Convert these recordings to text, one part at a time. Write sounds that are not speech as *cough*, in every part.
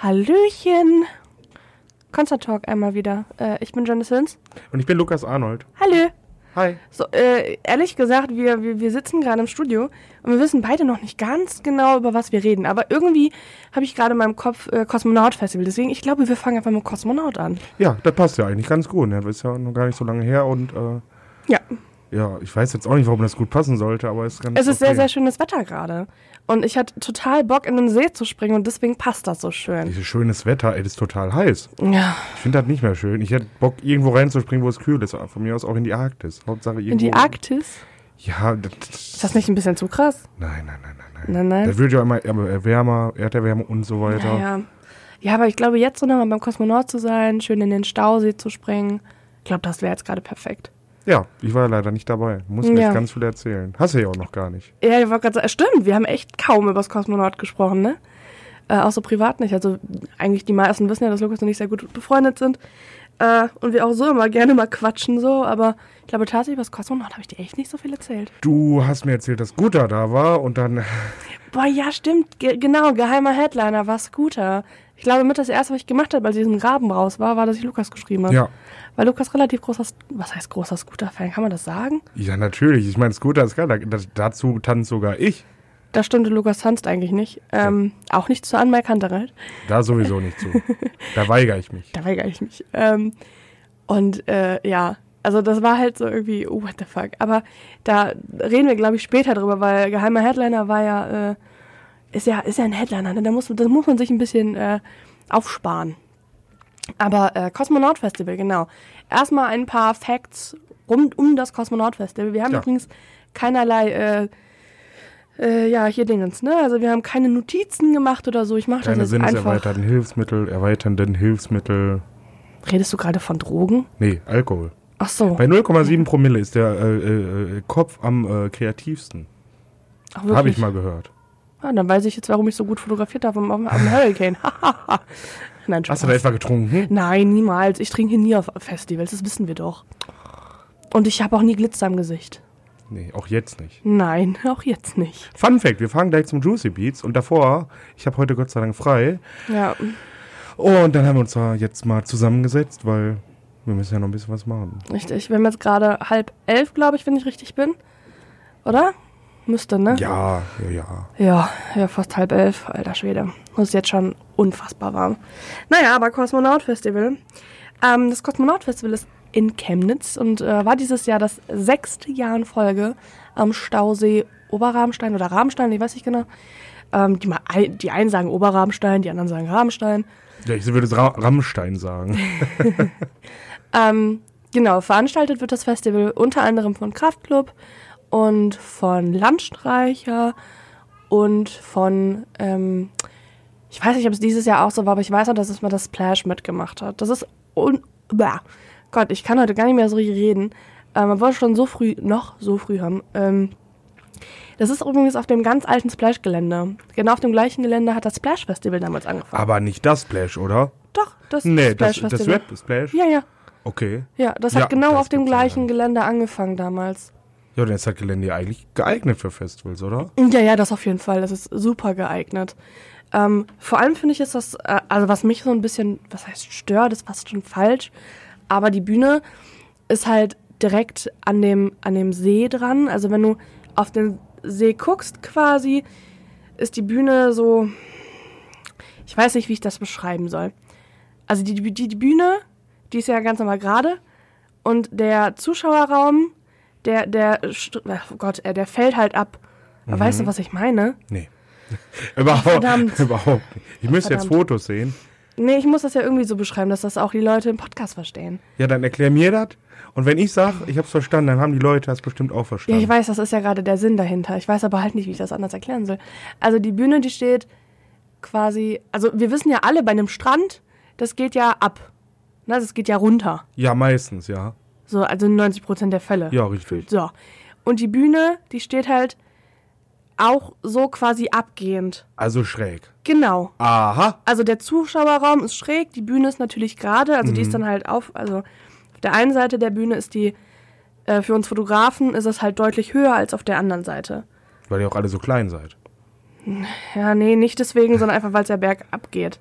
Hallöchen. Concert Talk einmal wieder. Äh, ich bin Janice Hins. Und ich bin Lukas Arnold. Hallo. Hi. So, äh, ehrlich gesagt, wir, wir, wir sitzen gerade im Studio und wir wissen beide noch nicht ganz genau, über was wir reden. Aber irgendwie habe ich gerade in meinem Kopf äh, Kosmonaut Festival. Deswegen, ich glaube, wir fangen einfach mit Kosmonaut an. Ja, das passt ja eigentlich ganz gut. Ne? Das ist ja noch gar nicht so lange her und äh, Ja. Ja, ich weiß jetzt auch nicht, warum das gut passen sollte, aber es ist ganz Es ist okay. sehr, sehr schönes Wetter gerade. Und ich hatte total Bock, in den See zu springen und deswegen passt das so schön. Dieses schönes Wetter, ey, das ist total heiß. Ja. Ich finde das nicht mehr schön. Ich hätte Bock, irgendwo reinzuspringen, wo es kühl ist. Von mir aus auch in die Arktis. Hauptsache irgendwo. In die Arktis? Ja, das, Ist das nicht ein bisschen zu krass? Nein, nein, nein, nein, nein. Nein, nein. Das wird ja immer wärmer, Erderwärme und so weiter. Ja, ja. ja, aber ich glaube, jetzt so nochmal beim Kosmonaut zu sein, schön in den Stausee zu springen, ich glaube, das wäre jetzt gerade perfekt. Ja, ich war ja leider nicht dabei. Muss mir Ja. jetzt ganz viel erzählen. Hast du ja auch noch gar nicht. Ja, ich wollte gerade sagen, stimmt, wir haben echt kaum über das Kosmonaut gesprochen, ne? Äh, auch so privat nicht. Also eigentlich die meisten wissen ja, dass Lukas und ich sehr gut befreundet sind. Äh, und wir auch so immer gerne mal quatschen so, aber ich glaube tatsächlich, über das Kosmonaut habe ich dir echt nicht so viel erzählt. Du hast mir erzählt, dass Guter da war und dann. Boah, ja, stimmt, ge genau, geheimer Headliner war Scooter. Ich glaube, mit das erste, was ich gemacht habe, als ich diesen Graben raus war, war, dass ich Lukas geschrieben habe. Ja. Weil Lukas relativ großer, was heißt großer Scooter-Fan, kann man das sagen? Ja, natürlich. Ich meine, Scooter ist geil. Da- Dazu tanzt sogar ich. Das stimmte, Lukas tanzt eigentlich nicht. Ähm, Auch nicht zur Anmerkantereit. Da sowieso nicht zu. *laughs* Da weigere ich mich. Da weigere ich mich. Ähm, und äh, ja, also das war halt so irgendwie, oh, what the fuck. Aber da reden wir, glaube ich, später drüber, weil geheimer Headliner war ja, äh, ist ja, ist ja ein Headliner, ne? da muss, da muss man sich ein bisschen äh, aufsparen. Aber äh, Kosmonaut Festival, genau. Erstmal ein paar Facts rund um das Kosmonaut Festival. Wir haben Ja. übrigens keinerlei, äh, äh, ja, hier Dingens, ne? Also wir haben keine Notizen gemacht oder so. Ich mache das jetzt einfach. sinneserweiterten Hilfsmittel, erweiternden Hilfsmittel. Redest du gerade von Drogen? Nee, Alkohol. Ach so. Bei 0,7 Promille ist der äh, äh, Kopf am äh, kreativsten. Habe ich mal gehört. Ah, dann weiß ich jetzt, warum ich so gut fotografiert habe am, am, Hurricane. *laughs* Nein, Spaß. Hast du da etwa getrunken? Nein, niemals. Ich trinke nie auf Festivals, das wissen wir doch. Und ich habe auch nie Glitzer im Gesicht. Nee, auch jetzt nicht. Nein, *laughs* auch jetzt nicht. Fun Fact, wir fahren gleich zum Juicy Beats und davor, ich habe heute Gott sei Dank frei. Ja, Und dann haben wir uns da jetzt mal zusammengesetzt, weil wir müssen ja noch ein bisschen was machen. richtig. Wir haben jetzt gerade halb elf, glaube ich, wenn ich richtig bin. Oder? Müsste, ne? Ja, ja, ja. Ja, ja, fast halb elf, alter Schwede. Das ist jetzt schon unfassbar warm. Naja, aber Kosmonaut Festival. Ähm, das Kosmonaut Festival ist in Chemnitz und äh, war dieses Jahr das sechste Jahr in Folge am Stausee Oberramstein oder Ramstein, ich weiß nicht genau. Ähm, die, mal, die einen sagen Oberramstein, die anderen sagen Ramstein. Ja, ich würde Ra Rammstein sagen. *laughs* Ähm, genau, veranstaltet wird das Festival unter anderem von Kraftklub und von Landstreicher und von, ähm, ich weiß nicht, ob es dieses Jahr auch so war, aber ich weiß auch, dass es mal das Splash mitgemacht hat. Das ist, un bah. Gott, ich kann heute gar nicht mehr so richtig reden. Ähm, obwohl wir schon so früh, noch so früh haben. Ähm, das ist übrigens auf dem ganz alten Splash-Gelände. Genau auf dem gleichen Gelände hat das Splash-Festival damals angefangen. Aber nicht das Splash, oder? Doch, das Nee, das, das Splash-Festival. Rap Splash? Ja, ja. Okay. Ja, das Ja, hat genau das auf dem gleichen. Gelände angefangen damals. Ja, dann ist das Gelände ja eigentlich geeignet für Festivals, oder? Ja, ja, das auf jeden Fall. Das ist super geeignet. Ähm, vor allem finde ich ist das, äh, also was mich so ein bisschen, was heißt stört, ist fast schon falsch. Aber die Bühne ist halt direkt an dem, an dem See dran. Also wenn du auf den See guckst quasi, ist die Bühne so, ich weiß nicht, wie ich das beschreiben soll. Also die, die, die Bühne, die ist ja ganz normal gerade. Und der Zuschauerraum, der, der, oh Gott, äh, der fällt halt ab. Aber Weißt du, was ich meine? Nee. *laughs* überhaupt, verdammt. überhaupt nicht. Ich müsste jetzt. Fotos sehen. Nee, ich muss das ja irgendwie so beschreiben, dass das auch die Leute im Podcast verstehen. Ja, dann erklär mir das. Und wenn ich sage, ich hab's verstanden, dann haben die Leute das bestimmt auch Ja, verstanden. ich weiß, das ist ja gerade der Sinn dahinter. Ich weiß aber halt nicht, wie ich das anders erklären soll. Also die Bühne, die steht quasi, also wir wissen ja alle bei einem Strand, das geht ja ab. Ne, das geht ja runter. Ja, meistens, ja. So, also in 90 Prozent der Fälle. Ja, richtig. So. Und die Bühne, die steht halt auch so quasi abgehend. Also schräg. Genau. Aha. Also der Zuschauerraum ist schräg, die Bühne ist natürlich gerade, also die ist dann halt auf, also auf der einen Seite der Bühne ist die, äh, für uns Fotografen ist es halt deutlich höher als auf der anderen Seite. Weil ihr auch alle so klein seid. Ja, nee, nicht deswegen, sondern einfach, weil es ja bergab geht.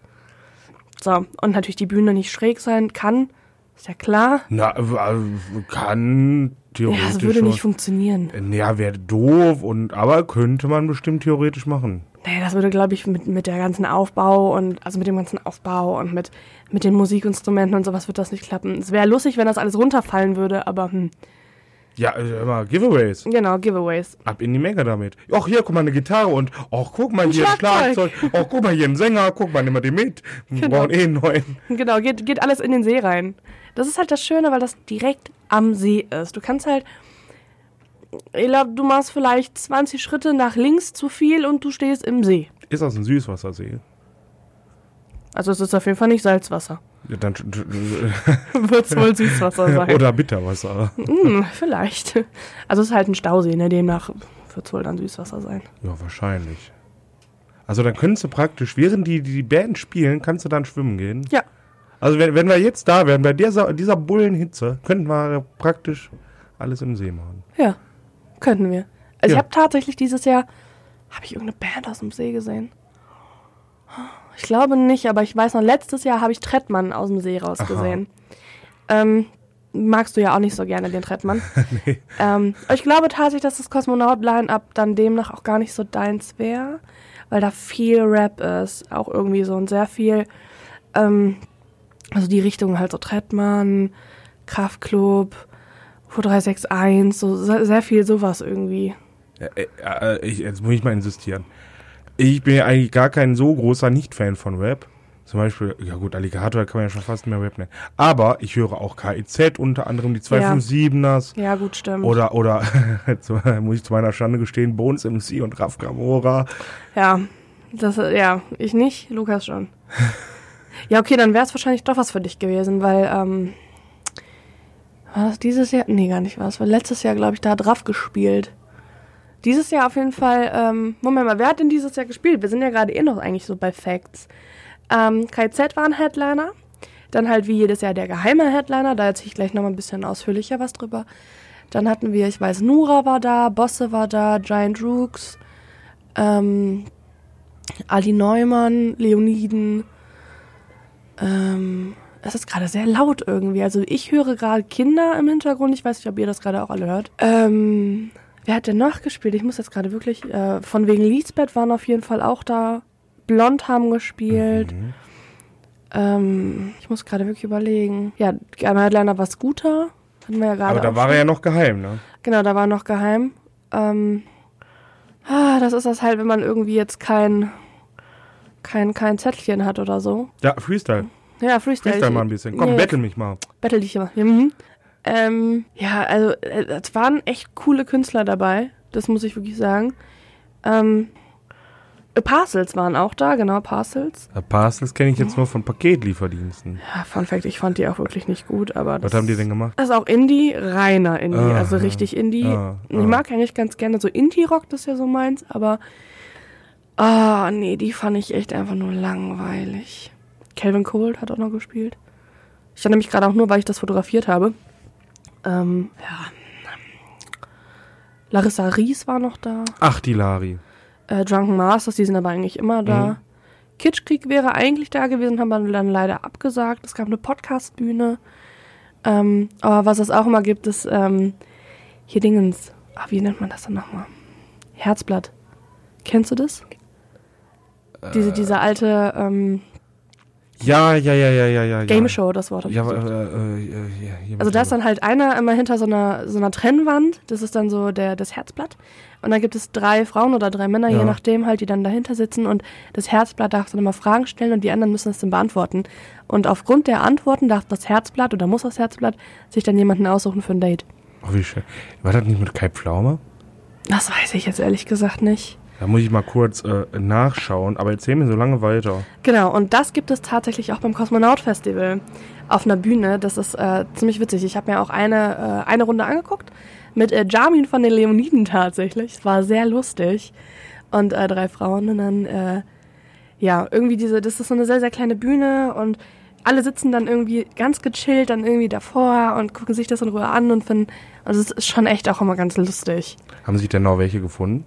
So, und natürlich die Bühne nicht schräg sein kann, ist ja klar. Na, äh, kann theoretisch. Ja, das würde schon. nicht funktionieren. Ja, wäre doof und aber könnte man bestimmt theoretisch machen. Nee, das würde, glaube ich, mit, mit der ganzen Aufbau und also mit dem ganzen Aufbau und mit, mit den Musikinstrumenten und sowas wird das nicht klappen. Es wäre lustig, wenn das alles runterfallen würde, aber hm. Ja, äh, immer Giveaways. Genau, Giveaways. Ab in die Menge damit. Ach, hier, guck mal, eine Gitarre und, ach, guck mal, hier ein Schlagzeug. Ach, guck mal, hier ein Sänger. Guck mal, nimm mal den mit. Wir Genau. brauchen eh einen neuen. Genau, geht, geht alles in den See rein. Das ist halt das Schöne, weil das direkt am See ist. Du kannst halt, ich glaube, du machst vielleicht 20 Schritte nach links zu viel und du stehst im See. Ist das ein Süßwassersee? Also es ist auf jeden Fall nicht Salzwasser. Ja, dann, *laughs* Wird es wohl Süßwasser *laughs* sein. oder Bitterwasser. Hm, vielleicht. Also es ist halt ein Stausee, ne? Demnach wird es wohl dann Süßwasser sein. Ja, wahrscheinlich. Also dann könntest du praktisch, während die, die Band spielen, kannst du dann schwimmen gehen. Ja. Also wenn, wenn wir jetzt da wären, bei dieser, dieser Bullenhitze, könnten wir praktisch alles im See machen. Ja, könnten wir. Also ich Ja. habe tatsächlich dieses Jahr, habe ich irgendeine Band aus dem See gesehen? Ich glaube nicht, aber ich weiß noch, letztes Jahr habe ich Trettmann aus dem See rausgesehen. Ähm, magst du ja auch nicht so gerne, den Trettmann. *laughs* nee. ähm, ich glaube tatsächlich, dass das Kosmonaut-Line-Up dann demnach auch gar nicht so deins wäre, weil da viel Rap ist, auch irgendwie so und sehr viel, ähm, also die Richtung halt so Trettmann, Kraftklub, Fu 361, so sehr, sehr viel sowas irgendwie. Äh, äh, äh, ich, jetzt muss ich mal insistieren. Ich bin ja eigentlich gar kein so großer Nicht-Fan von Rap. Zum Beispiel, ja gut, Alligator kann man ja schon fast mehr Rap nennen. Aber ich höre auch KIZ, unter anderem die 257ers. Ja, gut, stimmt. Oder, oder, *laughs* muss ich zu meiner Schande gestehen, Bones MC und Raf Gamora. Ja, das, ja, ich nicht, Lukas schon. *laughs* ja, okay, dann wäre es wahrscheinlich doch was für dich gewesen, weil, ähm, war das dieses Jahr? Nee, gar nicht was. Weil letztes Jahr, glaube ich, da hat Raff gespielt. Dieses Jahr auf jeden Fall, ähm, Moment mal, wer hat denn dieses Jahr gespielt? Wir sind ja gerade eh noch eigentlich so bei Facts. Ähm, KZ war ein Headliner. Dann halt wie jedes Jahr der geheime Headliner. Da erzähle ich gleich nochmal ein bisschen ausführlicher was drüber. Dann hatten wir, ich weiß, Nura war da, Bosse war da, Giant Rooks, ähm, Ali Neumann, Leoniden. Ähm, es ist gerade sehr laut irgendwie. Also ich höre gerade Kinder im Hintergrund. Ich weiß nicht, ob ihr das gerade auch alle hört. Ähm, wer hat denn noch gespielt? Ich muss jetzt gerade wirklich. Äh, von wegen Lisbeth waren auf jeden Fall auch da. Blond haben gespielt. Mhm. Ähm, ich muss gerade wirklich überlegen. Ja, Headliner war Scooter. Hatten wir ja gerade. Aber da war er ja noch geheim, ne? Genau, da war noch geheim. Ähm, ah, das ist das halt, wenn man irgendwie jetzt kein, kein, kein Zettelchen hat oder so. Ja, Freestyle. Ja, Freestyle. Freestyle mal ein bisschen. Komm, Nee, battle mich mal. Battle dich immer. Mhm. Ähm, ja, also äh, es waren echt coole Künstler dabei. Das muss ich wirklich sagen. Ähm, äh, Parcels waren auch da, genau, Parcels. Ja, Parcels kenne ich jetzt nur von Paketlieferdiensten. Ja, Fun Fact, ich fand die auch wirklich nicht gut, aber das Was haben die denn gemacht? Das ist auch Indie, reiner Indie, Ah, also ja. richtig Indie. Ah, Ich ah. mag eigentlich ganz gerne so Indie-Rock, das ist ja so meins, aber ah, nee, die fand ich echt einfach nur langweilig. Calvin Cold hat auch noch gespielt. Ich erinnere mich gerade auch nur, weil ich das fotografiert habe. Ähm, ja. Larissa Ries war noch da. Ach, die Lari. Äh, Drunken Masters, die sind aber eigentlich immer da. Mhm. Kitschkrieg wäre eigentlich da gewesen, haben wir dann leider abgesagt. Es gab eine Podcast-Bühne. Ähm, aber was es auch immer gibt, ist ähm, hier Dingens. Ah, wie nennt man das dann nochmal? Herzblatt. Kennst du das? Diese, diese alte ähm, Ja, ja, ja, ja, ja, ja. Game Show, das Wort. Ja, äh, äh, äh, Also da ist dann halt einer immer hinter so einer, so einer Trennwand, das ist dann so der, das Herzblatt. Und dann gibt es drei Frauen oder drei Männer, Ja. je nachdem halt, die dann dahinter sitzen und das Herzblatt darf dann immer Fragen stellen und die anderen müssen es dann beantworten. Und aufgrund der Antworten darf das Herzblatt oder muss das Herzblatt sich dann jemanden aussuchen für ein Date. Oh, wie schön. War das nicht mit Kai Pflaume? Das weiß ich jetzt ehrlich gesagt nicht. Da muss ich mal kurz äh, nachschauen, aber erzähl mir so lange weiter. Genau, und das gibt es tatsächlich auch beim Kosmonaut Festival auf einer Bühne. Das ist äh, ziemlich witzig. Ich habe mir auch eine, äh, eine Runde angeguckt mit äh, Jamin von den Leoniden tatsächlich. Es war sehr lustig. Und äh, drei Frauen und dann, äh, ja, irgendwie diese, das ist so eine sehr, sehr kleine Bühne und alle sitzen dann irgendwie ganz gechillt dann irgendwie davor und gucken sich das in Ruhe an und finden, also es ist schon echt auch immer ganz lustig. Haben sich denn noch welche gefunden?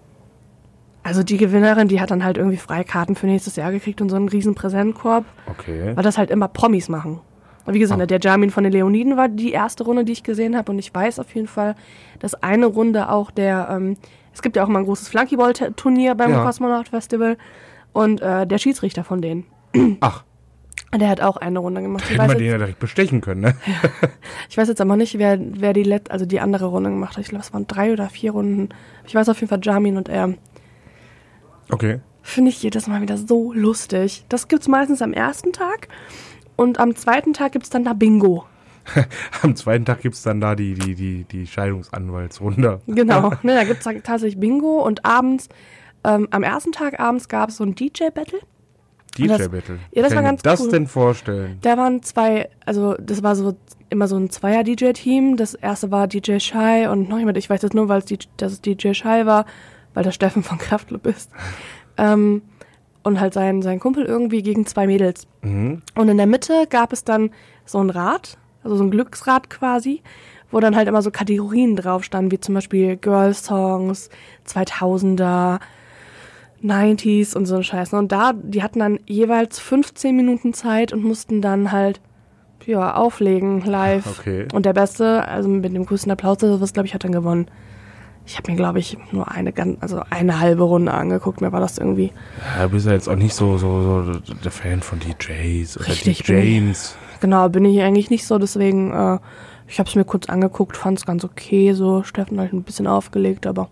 Also die Gewinnerin, die hat dann halt irgendwie Freikarten für nächstes Jahr gekriegt und so einen riesen Präsentkorb, Okay. weil das halt immer Promis machen. Und wie gesagt, Ah. der Jamin von den Leoniden war die erste Runde, die ich gesehen habe und ich weiß auf jeden Fall, dass eine Runde auch der, ähm, es gibt ja auch mal ein großes Flunkyball-Turnier beim Ja. Cosmonaut Festival und äh, der Schiedsrichter von denen, *clears throat* Ach, der hat auch eine Runde gemacht. Ich hätte man den ja direkt bestechen können, ne? *laughs* ich weiß jetzt aber nicht, wer, wer die let also die andere Runde gemacht hat. Ich glaube, es waren drei oder vier Runden. Ich weiß auf jeden Fall Jamin und er. Okay. Finde ich jedes Mal wieder so lustig. Das gibt's meistens am ersten Tag und am zweiten Tag gibt's dann da Bingo. *laughs* Am zweiten Tag gibt's dann da die, die, die, die Scheidungsanwaltsrunde. *laughs* Genau. *laughs* ne, da gibt's dann tatsächlich Bingo und abends, ähm, am ersten Tag abends gab's so ein DJ-Battle. DJ-Battle. ja, das war Kann mir ganz das cool. denn vorstellen? Da waren zwei, also das war so immer so ein Zweier-DJ-Team. Das erste war DJ Shy und noch jemand, ich weiß das nur, weil es es DJ Shy war, weil der Steffen von Kraftclub ist. ähm, und halt sein, sein Kumpel irgendwie gegen zwei Mädels. Mhm. Und in der Mitte gab es dann so ein Rad, also so ein Glücksrad quasi, wo dann halt immer so Kategorien drauf standen, wie zum Beispiel Girl-Songs, 2000er, 90s und so ein Scheiß. Und da, die hatten dann jeweils 15 Minuten Zeit und mussten dann halt, ja, auflegen live. Okay. Und der Beste, also mit dem größten Applaus, das glaube ich, hat dann gewonnen. Ich habe mir, glaube ich, nur eine ganz, also eine halbe Runde angeguckt. Mir war das irgendwie Ja, du bist ja jetzt auch nicht so, so, so der Fan von DJs oder Richtig, ich. DJs. Genau, bin ich eigentlich nicht so, deswegen, äh, ich habe es mir kurz angeguckt, fand es ganz okay, so Steffen hat ein bisschen aufgelegt, aber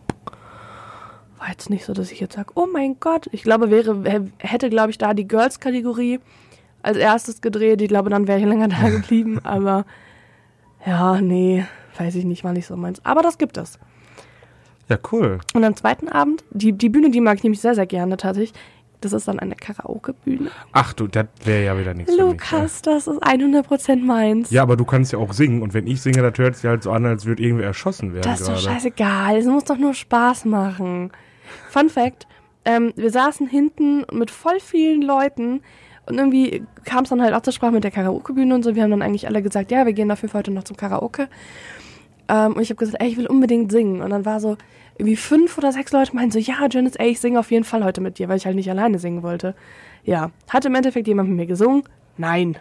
war jetzt nicht so, dass ich jetzt sage, oh mein Gott, ich glaube, wäre, hä- hätte, glaube ich, da die Girls-Kategorie als erstes gedreht, ich glaube, dann wäre ich länger da *laughs* geblieben, aber ja, nee, weiß ich nicht, war nicht so meins. Aber das gibt es. Ja, cool. Und am zweiten Abend, die, die Bühne, die mag ich nämlich sehr, sehr gerne tatsächlich, das ist dann eine Karaoke-Bühne. Ach du, das wäre ja wieder nichts für mich. Lukas, das ist 100% meins. Ja, aber du kannst ja auch singen und wenn ich singe, das hört sich halt so an, als würde irgendwer erschossen werden Das ist doch gerade. scheißegal. Es muss doch nur Spaß machen. Fun Fact: ähm, Wir saßen hinten mit voll vielen Leuten und irgendwie kam es dann halt auch zur Sprache mit der Karaoke-Bühne und so. Wir haben dann eigentlich alle gesagt: Ja, wir gehen dafür heute noch zum Karaoke. Ähm, und ich habe gesagt: Ey, ich will unbedingt singen. Und dann war so, irgendwie fünf oder sechs Leute meinten so: Ja, Janice, ey, ich singe auf jeden Fall heute mit dir, weil ich halt nicht alleine singen wollte. Ja. Hat im Endeffekt jemand mit mir gesungen? Nein.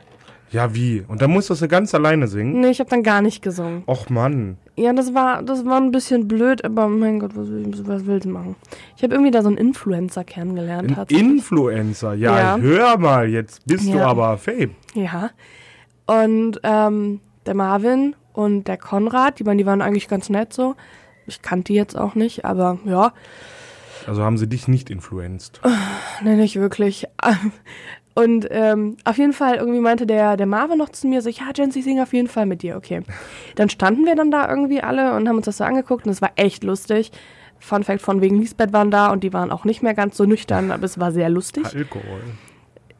Ja, wie? Und dann musst du ganz alleine singen? Nee, ich habe dann gar nicht gesungen. Och Mann. Ja, das war, das war ein bisschen blöd, aber mein Gott, was, was willst du machen? Ich habe irgendwie da so einen Influencer kennengelernt. Ein. Influencer. Ja, Ja. hör mal, jetzt bist du Ja. aber Fame. Ja. Und ähm, der Marvin und der Konrad, die, waren- die waren eigentlich ganz nett so. Ich kannte die jetzt auch nicht, aber ja, Also haben sie dich nicht influenced. nee, nicht wirklich. *laughs* Und ähm, auf jeden Fall irgendwie meinte der, der Marvin noch zu mir so, ja, Jens, ich singe auf jeden Fall mit dir, okay. Dann standen wir dann da irgendwie alle und haben uns das so angeguckt und es war echt lustig. Fun Fact von wegen Lisbeth waren da und die waren auch nicht mehr ganz so nüchtern, aber es war sehr lustig. Alkohol.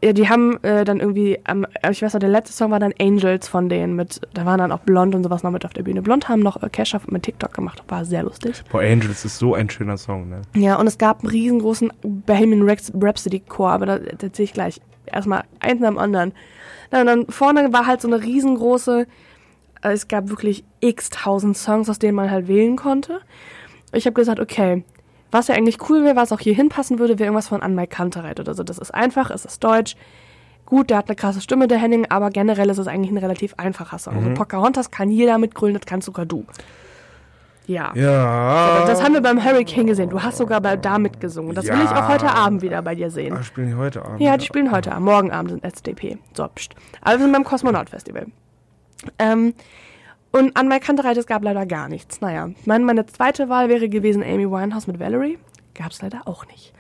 Ja, die haben äh, dann irgendwie, ähm, ich weiß noch, der letzte Song war dann Angels von denen mit, da waren dann auch Blond und sowas noch mit auf der Bühne. Blond haben noch äh, Kesha mit TikTok gemacht, war sehr lustig. Boah, Angels ist so ein schöner Song, ne? Ja, und es gab einen riesengroßen Bohemian Rhapsody Chor, aber da da erzähle ich gleich. Erstmal eins nach dem anderen. Und dann vorne war halt so eine riesengroße, äh, es gab wirklich x tausend Songs, aus denen man halt wählen konnte. Ich habe gesagt, okay, was ja eigentlich cool wäre, was auch hier hinpassen würde, wäre irgendwas von Anmai Kantereit oder so. Das ist einfach, es ist deutsch. Gut, der hat eine krasse Stimme, der Henning, aber generell ist es eigentlich ein relativ einfacher Song. Also Pocahontas kann jeder mitgrölen, das kannst sogar du. Ja. Ja. Das haben wir beim Hurricane gesehen. Du hast sogar bei da mitgesungen. Das will ich auch Ja. heute Abend wieder bei dir sehen. Ah, spielen die heute Abend? Ja, die spielen heute Abend. Morgen Abend sind SDP. So, pst. Aber wir sind beim Kosmonaut Festival. Ähm, und an Kantereit, es gab leider gar nichts. Naja, meine, meine zweite Wahl wäre gewesen Amy Winehouse mit Valerie. Gab es leider auch nicht.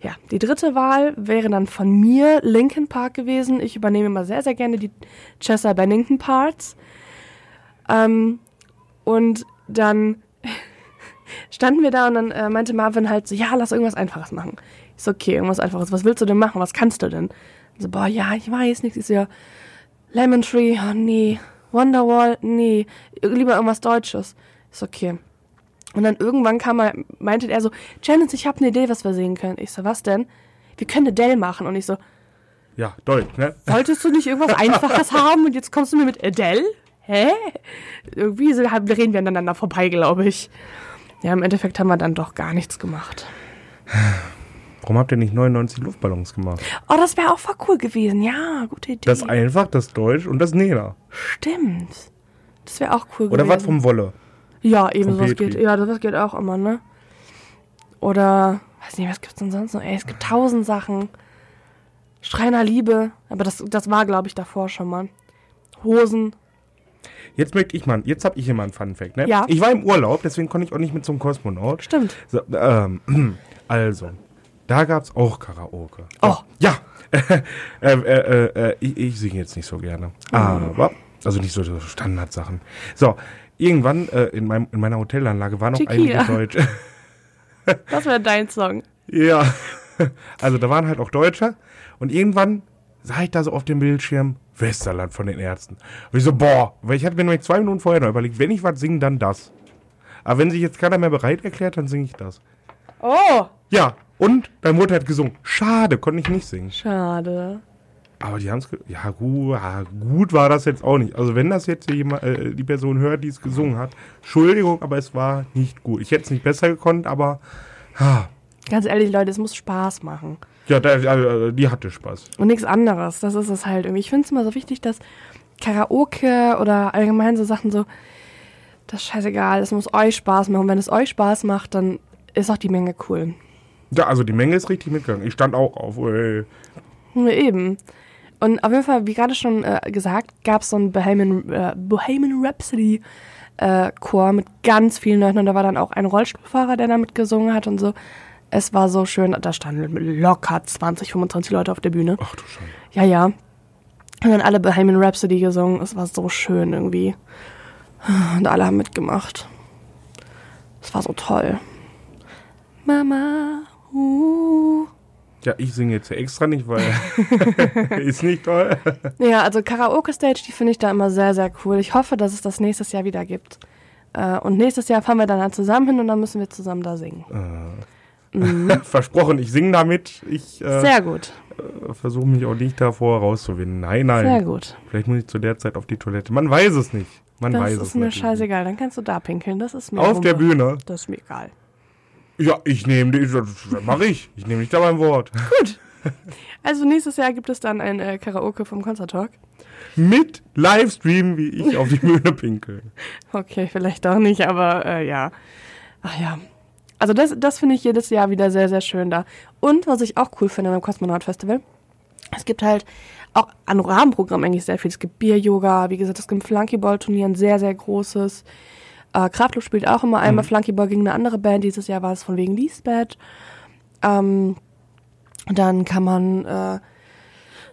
Ja, die dritte Wahl wäre dann von mir Linkin Park gewesen. Ich übernehme immer sehr, sehr gerne die Chester Bennington Parts. Ähm, und dann *laughs* standen wir da und dann äh, meinte Marvin halt so, ja, lass irgendwas Einfaches machen. Ich so, okay, irgendwas Einfaches. Was willst du denn machen? Was kannst du denn? So, boah, ja, ich weiß nichts. Ich so, ja, Lemon Tree, oh nee. Wonderwall, nee. Lieber irgendwas Deutsches. Ist okay. Und dann irgendwann kam er, meinte er so, Janice, ich habe eine Idee, was wir singen können. Ich so, was denn? Wir können Adele machen. Und ich so, Ja, Deutsch, ne? wolltest du nicht irgendwas *laughs* Einfaches haben und jetzt kommst du mir mit Adele? Hä? Irgendwie so, reden wir aneinander vorbei, glaube ich. Ja, im Endeffekt haben wir dann doch gar nichts gemacht. *sighs* Warum habt ihr nicht 99 Luftballons gemacht? Oh, das wäre auch voll cool gewesen. Ja, gute Idee. Das einfach, das Deutsch und das Nena. Stimmt. Das wäre auch cool Oder gewesen. was vom Wolle? Ja, eben sowas geht. Ja, das geht auch immer, ne? Oder, weiß nicht, was gibt's denn sonst noch? Ey, es gibt tausend Sachen. Schreiner Liebe. Aber das, das war, glaube ich, davor schon mal. Hosen. Jetzt möchte ich mal, jetzt habe ich hier mal einen Fun Fact, ne? Ja. Ich war im Urlaub, deswegen konnte ich auch nicht mit zum Kosmonaut. Stimmt. So, ähm, *clears throat* also, da gab's auch Karaoke. Oh. Ja. *laughs* äh, äh, äh, äh, ich, ich singe jetzt nicht so gerne. Aber, also nicht so, so Standardsachen. So, irgendwann äh, in, meinem, in meiner Hotelanlage war noch Tequila. einige Deutsche. *laughs* Das wäre dein Song. ja. Also da waren halt auch Deutsche. Und irgendwann sah ich da so auf dem Bildschirm Westerland von den Ärzten. Und ich so, boah, weil ich hatte mir nämlich zwei Minuten vorher noch überlegt, wenn ich was singe, dann das. Aber wenn sich jetzt keiner mehr bereit erklärt, dann singe ich das. Oh, Ja, und deine Mutter hat gesungen. Schade, konnte ich nicht singen. schade. Aber die haben es. Ja gut, ja, gut war das jetzt auch nicht. Also wenn das jetzt jemand, äh, die Person hört, die es gesungen hat, Entschuldigung, aber es war nicht gut. Ich hätte es nicht besser gekonnt, aber ha, Ganz ehrlich, Leute, es muss Spaß machen. ja, da, äh, die hatte Spaß. Und nichts anderes. Das ist es halt irgendwie. Ich finde es immer so wichtig, dass Karaoke oder allgemein so Sachen so, das ist scheißegal, es muss euch Spaß machen. Und wenn es euch Spaß macht, dann ist auch die Menge cool. Ja, also die Menge ist richtig mitgegangen. Ich stand auch auf. Ey. Ja, eben. Und auf jeden Fall, wie gerade schon äh, gesagt, gab es so einen Bohemian, äh, Bohemian Rhapsody äh, Chor mit ganz vielen Leuten und da war dann auch ein Rollstuhlfahrer, der damit gesungen hat und so. Es war so schön, da standen locker 20, 25 Leute auf der Bühne. Ach du Scheiße. Ja, ja. Und dann alle Bohemian Rhapsody gesungen. Es war so schön irgendwie. Und alle haben mitgemacht. Es war so toll. Mama, uh. Ja, ich singe jetzt extra nicht, weil *laughs* ist nicht toll. Ja, also Karaoke-Stage, die finde ich da immer sehr, sehr cool. Ich hoffe, dass es das nächstes Jahr wieder gibt. Äh, und nächstes Jahr fahren wir dann, zusammen hin und dann müssen wir zusammen da singen. *laughs* Versprochen, ich singe damit. Ich äh, Sehr gut, versuche mich auch nicht davor rauszuwinden. Nein, nein. sehr gut. Vielleicht muss ich zu der Zeit auf die Toilette. Man weiß es nicht. Man Das weiß ist es mir natürlich scheißegal, dann kannst du da pinkeln. Das ist mir nicht. Auf der. Bühne. Das ist mir egal. Ja, ich nehme dich. Das mache ich. Ich nehme dich da beim Wort. Gut. Also nächstes Jahr gibt es dann ein äh, Karaoke vom Concert Talk. Mit Livestream, wie ich auf die Bühne pinkel. *laughs* Okay, vielleicht auch nicht, aber äh, ja. Ach ja. Also das, das finde ich jedes Jahr wieder sehr, sehr schön da. Und was ich auch cool finde beim Kosmonaut Festival, es gibt halt auch an Rahmenprogramm eigentlich sehr viel. Es gibt Bier-Yoga, wie gesagt, es gibt ein Flunkyball-Turnier, ein sehr, sehr großes. Äh, Kraftluft spielt auch immer einmal Flunkyball gegen eine andere Band. Dieses Jahr war es von wegen Lisbeth. Ähm, dann kann man äh,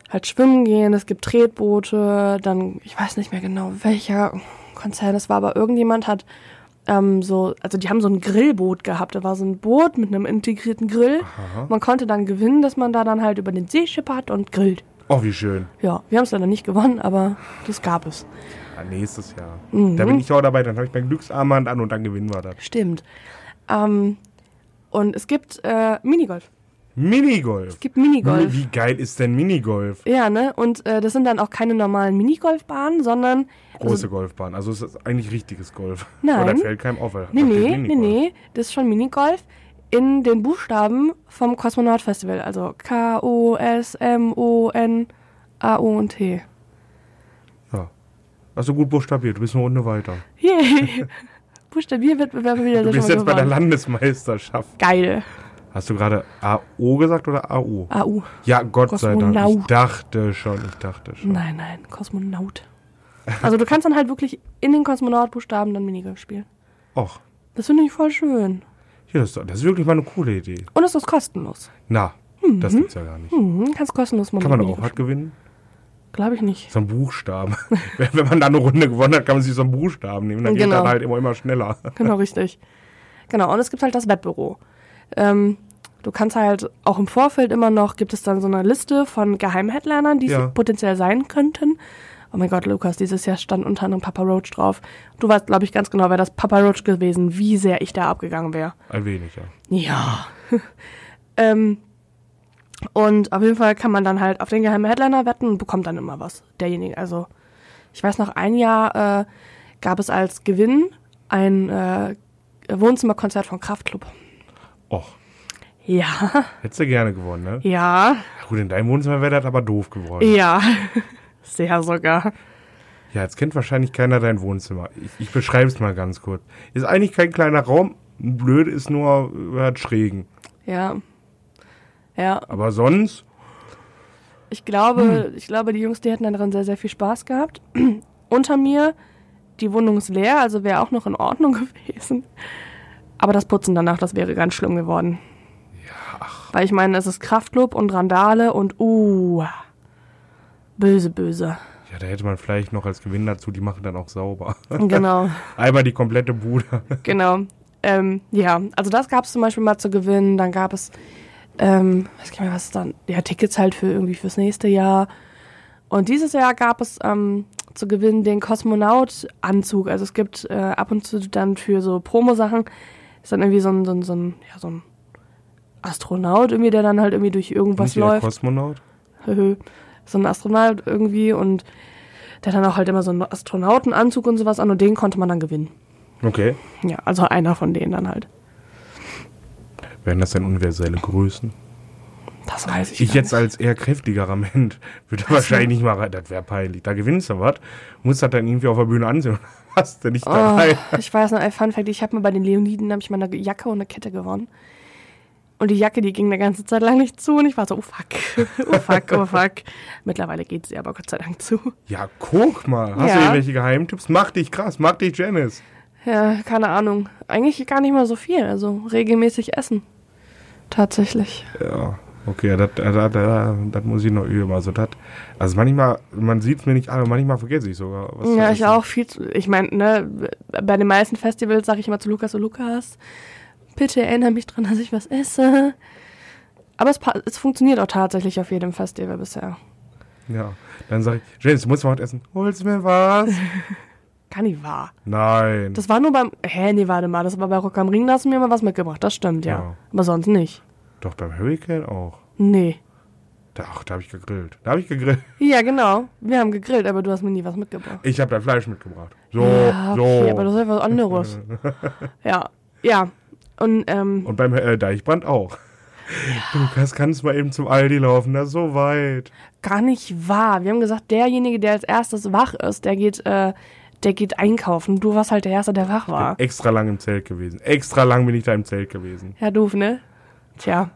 halt schwimmen gehen, es gibt Tretboote, dann, ich weiß nicht mehr genau, welcher Konzern es war, aber irgendjemand hat ähm, so, also die haben so ein Grillboot gehabt. Da war so ein Boot mit einem integrierten Grill. Man konnte dann gewinnen, dass man da dann halt über den See schippert und grillt. Oh, wie schön. Ja, wir haben es leider nicht gewonnen, aber das gab es. Ja, nächstes Jahr. Mhm. Da bin ich auch dabei. Dann habe ich mein Glücksarmband an und dann gewinnen wir das. Stimmt. Ähm, und es gibt äh, Minigolf. Minigolf. Es gibt Minigolf. Wie geil ist denn Minigolf? Ja, ne? Und äh, das sind dann auch keine normalen Minigolfbahnen, sondern Große Golfbahn. Also es ist eigentlich richtiges Golf. *laughs* Nein. Oder fällt keinem auf. Nee, nee, nee, nee. Das ist schon Minigolf in den Buchstaben vom Kosmonaut Festival. Also K-O-S-M-O-N-A-O und T. Ja. Also gut buchstabiert. Du bist eine Runde weiter. Yay! *laughs* Buchstabierwettbewerb wieder Du bist jetzt bei der. Landesmeisterschaft. Geil. Hast du gerade AO gesagt oder AU? AU. Ja, Gott sei Dank. Ich Kosmonaut. dachte schon, ich dachte schon. Nein, nein, Kosmonaut. Also du kannst dann halt wirklich in den Kosmonaut-Buchstaben dann Minigolf spielen. Och, Das finde ich voll schön. hier, das, ist das ist wirklich mal eine coole Idee. Und es ist kostenlos. Na, das gibt's ja gar nicht. Mhm, kannst kostenlos mal Kann man auch was gewinnen? Glaube ich nicht. So ein Buchstaben. *laughs* Wenn man da eine Runde gewonnen hat, kann man sich so einen Buchstaben nehmen. Dann geht Genau. das halt immer, immer schneller. *laughs* Genau, richtig. Genau, und es gibt halt das Wettbüro. Ähm, du kannst halt auch im Vorfeld immer noch, gibt es dann so eine Liste von Geheimheadlinern, die Ja. potenziell sein könnten. Oh mein Gott, Lukas, dieses Jahr stand unter anderem Papa Roach drauf. Du weißt, glaube ich, ganz genau, wäre das Papa Roach gewesen, wie sehr ich da abgegangen wäre. Ein wenig, ja. Ja. *laughs* ähm, und auf jeden Fall kann man dann halt auf den geheimen Headliner wetten und bekommt dann immer was. Derjenige. Also, ich weiß noch, ein Jahr äh, gab es als Gewinn ein äh, Wohnzimmerkonzert von Kraftklub. Och, Ja, Hättest du gerne gewonnen, ne? ja, Ja, gut, in deinem Wohnzimmer wäre das aber doof geworden. ja. *laughs* Sehr sogar. Ja, jetzt kennt wahrscheinlich keiner dein Wohnzimmer. Ich, ich beschreibe es mal ganz kurz. Ist eigentlich kein kleiner Raum. Blöd ist nur, er hat Schrägen. Ja. Ja, Aber sonst, ich glaube, ich glaube, die Jungs, die hätten daran sehr, sehr viel Spaß gehabt. *clears throat* Unter mir, die Wohnung ist leer, also wäre auch noch in Ordnung *laughs* gewesen. Aber das Putzen danach, das wäre ganz schlimm geworden. Ja. Weil ich meine, es ist Kraftlob und Randale und uh. Böse, böse. ja, da hätte man vielleicht noch als Gewinn dazu, die machen dann auch sauber. *laughs* Genau. Einmal die komplette Bude. Genau. Ähm, ja, also das gab es zum Beispiel mal zu gewinnen. Dann gab es, ähm, weiß gar nicht mehr, was dann, ja, Tickets halt für irgendwie fürs nächste Jahr. Und dieses Jahr gab es ähm, zu gewinnen den Kosmonaut-Anzug. Also es gibt äh, ab und zu dann für so Promo-Sachen, ist dann irgendwie so ein, so ein, so ein, ja, so ein Astronaut irgendwie, der dann halt irgendwie durch irgendwas Nicht läuft. Kosmonaut? So ein Astronaut irgendwie und der dann auch halt immer so einen Astronautenanzug und sowas an und den konnte man dann gewinnen. Okay. Ja, also einer von denen dann halt. Wären das denn universelle Größen? Das weiß ich, Ich jetzt als eher kräftigerer Mensch würde wahrscheinlich nicht mal rein. Das wäre peinlich. Da gewinnst du was. Musst das dann irgendwie auf der Bühne ansehen. *laughs* Hast du nicht Oh, dabei. ich weiß noch, ein Fun Fact, ich habe mir bei den Leoniden, ich mal eine Jacke und eine Kette gewonnen. Und die Jacke, die ging eine ganze Zeit lang nicht zu und ich war so, oh fuck, *laughs* oh fuck, oh fuck. Mittlerweile geht sie aber Gott sei Dank zu. Ja, guck mal. Hast Ja. du irgendwelche Geheimtipps? Mach dich krass. Mach dich Janice. Ja, keine Ahnung. Eigentlich gar nicht mal so viel, also regelmäßig essen. Tatsächlich. Ja. Okay, das, das, das, das muss ich noch üben. Also, das, also manchmal, man sieht es mir nicht an, aber manchmal vergesse ich sogar. Was Ja, ich auch viel zu, ich meine, ne, bei den meisten Festivals sage ich immer zu Lukas, so Lukas, bitte erinnere mich dran, dass ich was esse. Aber es, es funktioniert auch tatsächlich auf jedem Festival bisher. Ja. Dann sage ich, Janice, du musst mal was essen. Holst mir was? *laughs* Gar nicht wahr. Nein. Das war nur beim, hä, nee, warte mal, das war bei Rock am Ring, da hast du mir mal was mitgebracht, das stimmt, ja. Ja. Aber sonst nicht. Doch beim Hurricane auch. Nee. Da, ach, da habe ich gegrillt. Da habe ich gegrillt. *laughs* Ja, genau. Wir haben gegrillt, aber du hast mir nie was mitgebracht. Ich habe dein Fleisch mitgebracht. So, ja, okay, so. aber das ist etwas anderes. *laughs* ja, ja. Und, ähm, Und beim äh, Deichbrand auch. Lukas, kannst mal eben zum Aldi laufen, das ist so weit. gar nicht wahr. Wir haben gesagt, derjenige, der als erstes wach ist, der geht, äh, der geht einkaufen. Du warst halt der Erste, der wach war. Extra lang im Zelt gewesen. Extra lang bin ich da im Zelt gewesen. Ja, doof, ne? Tja.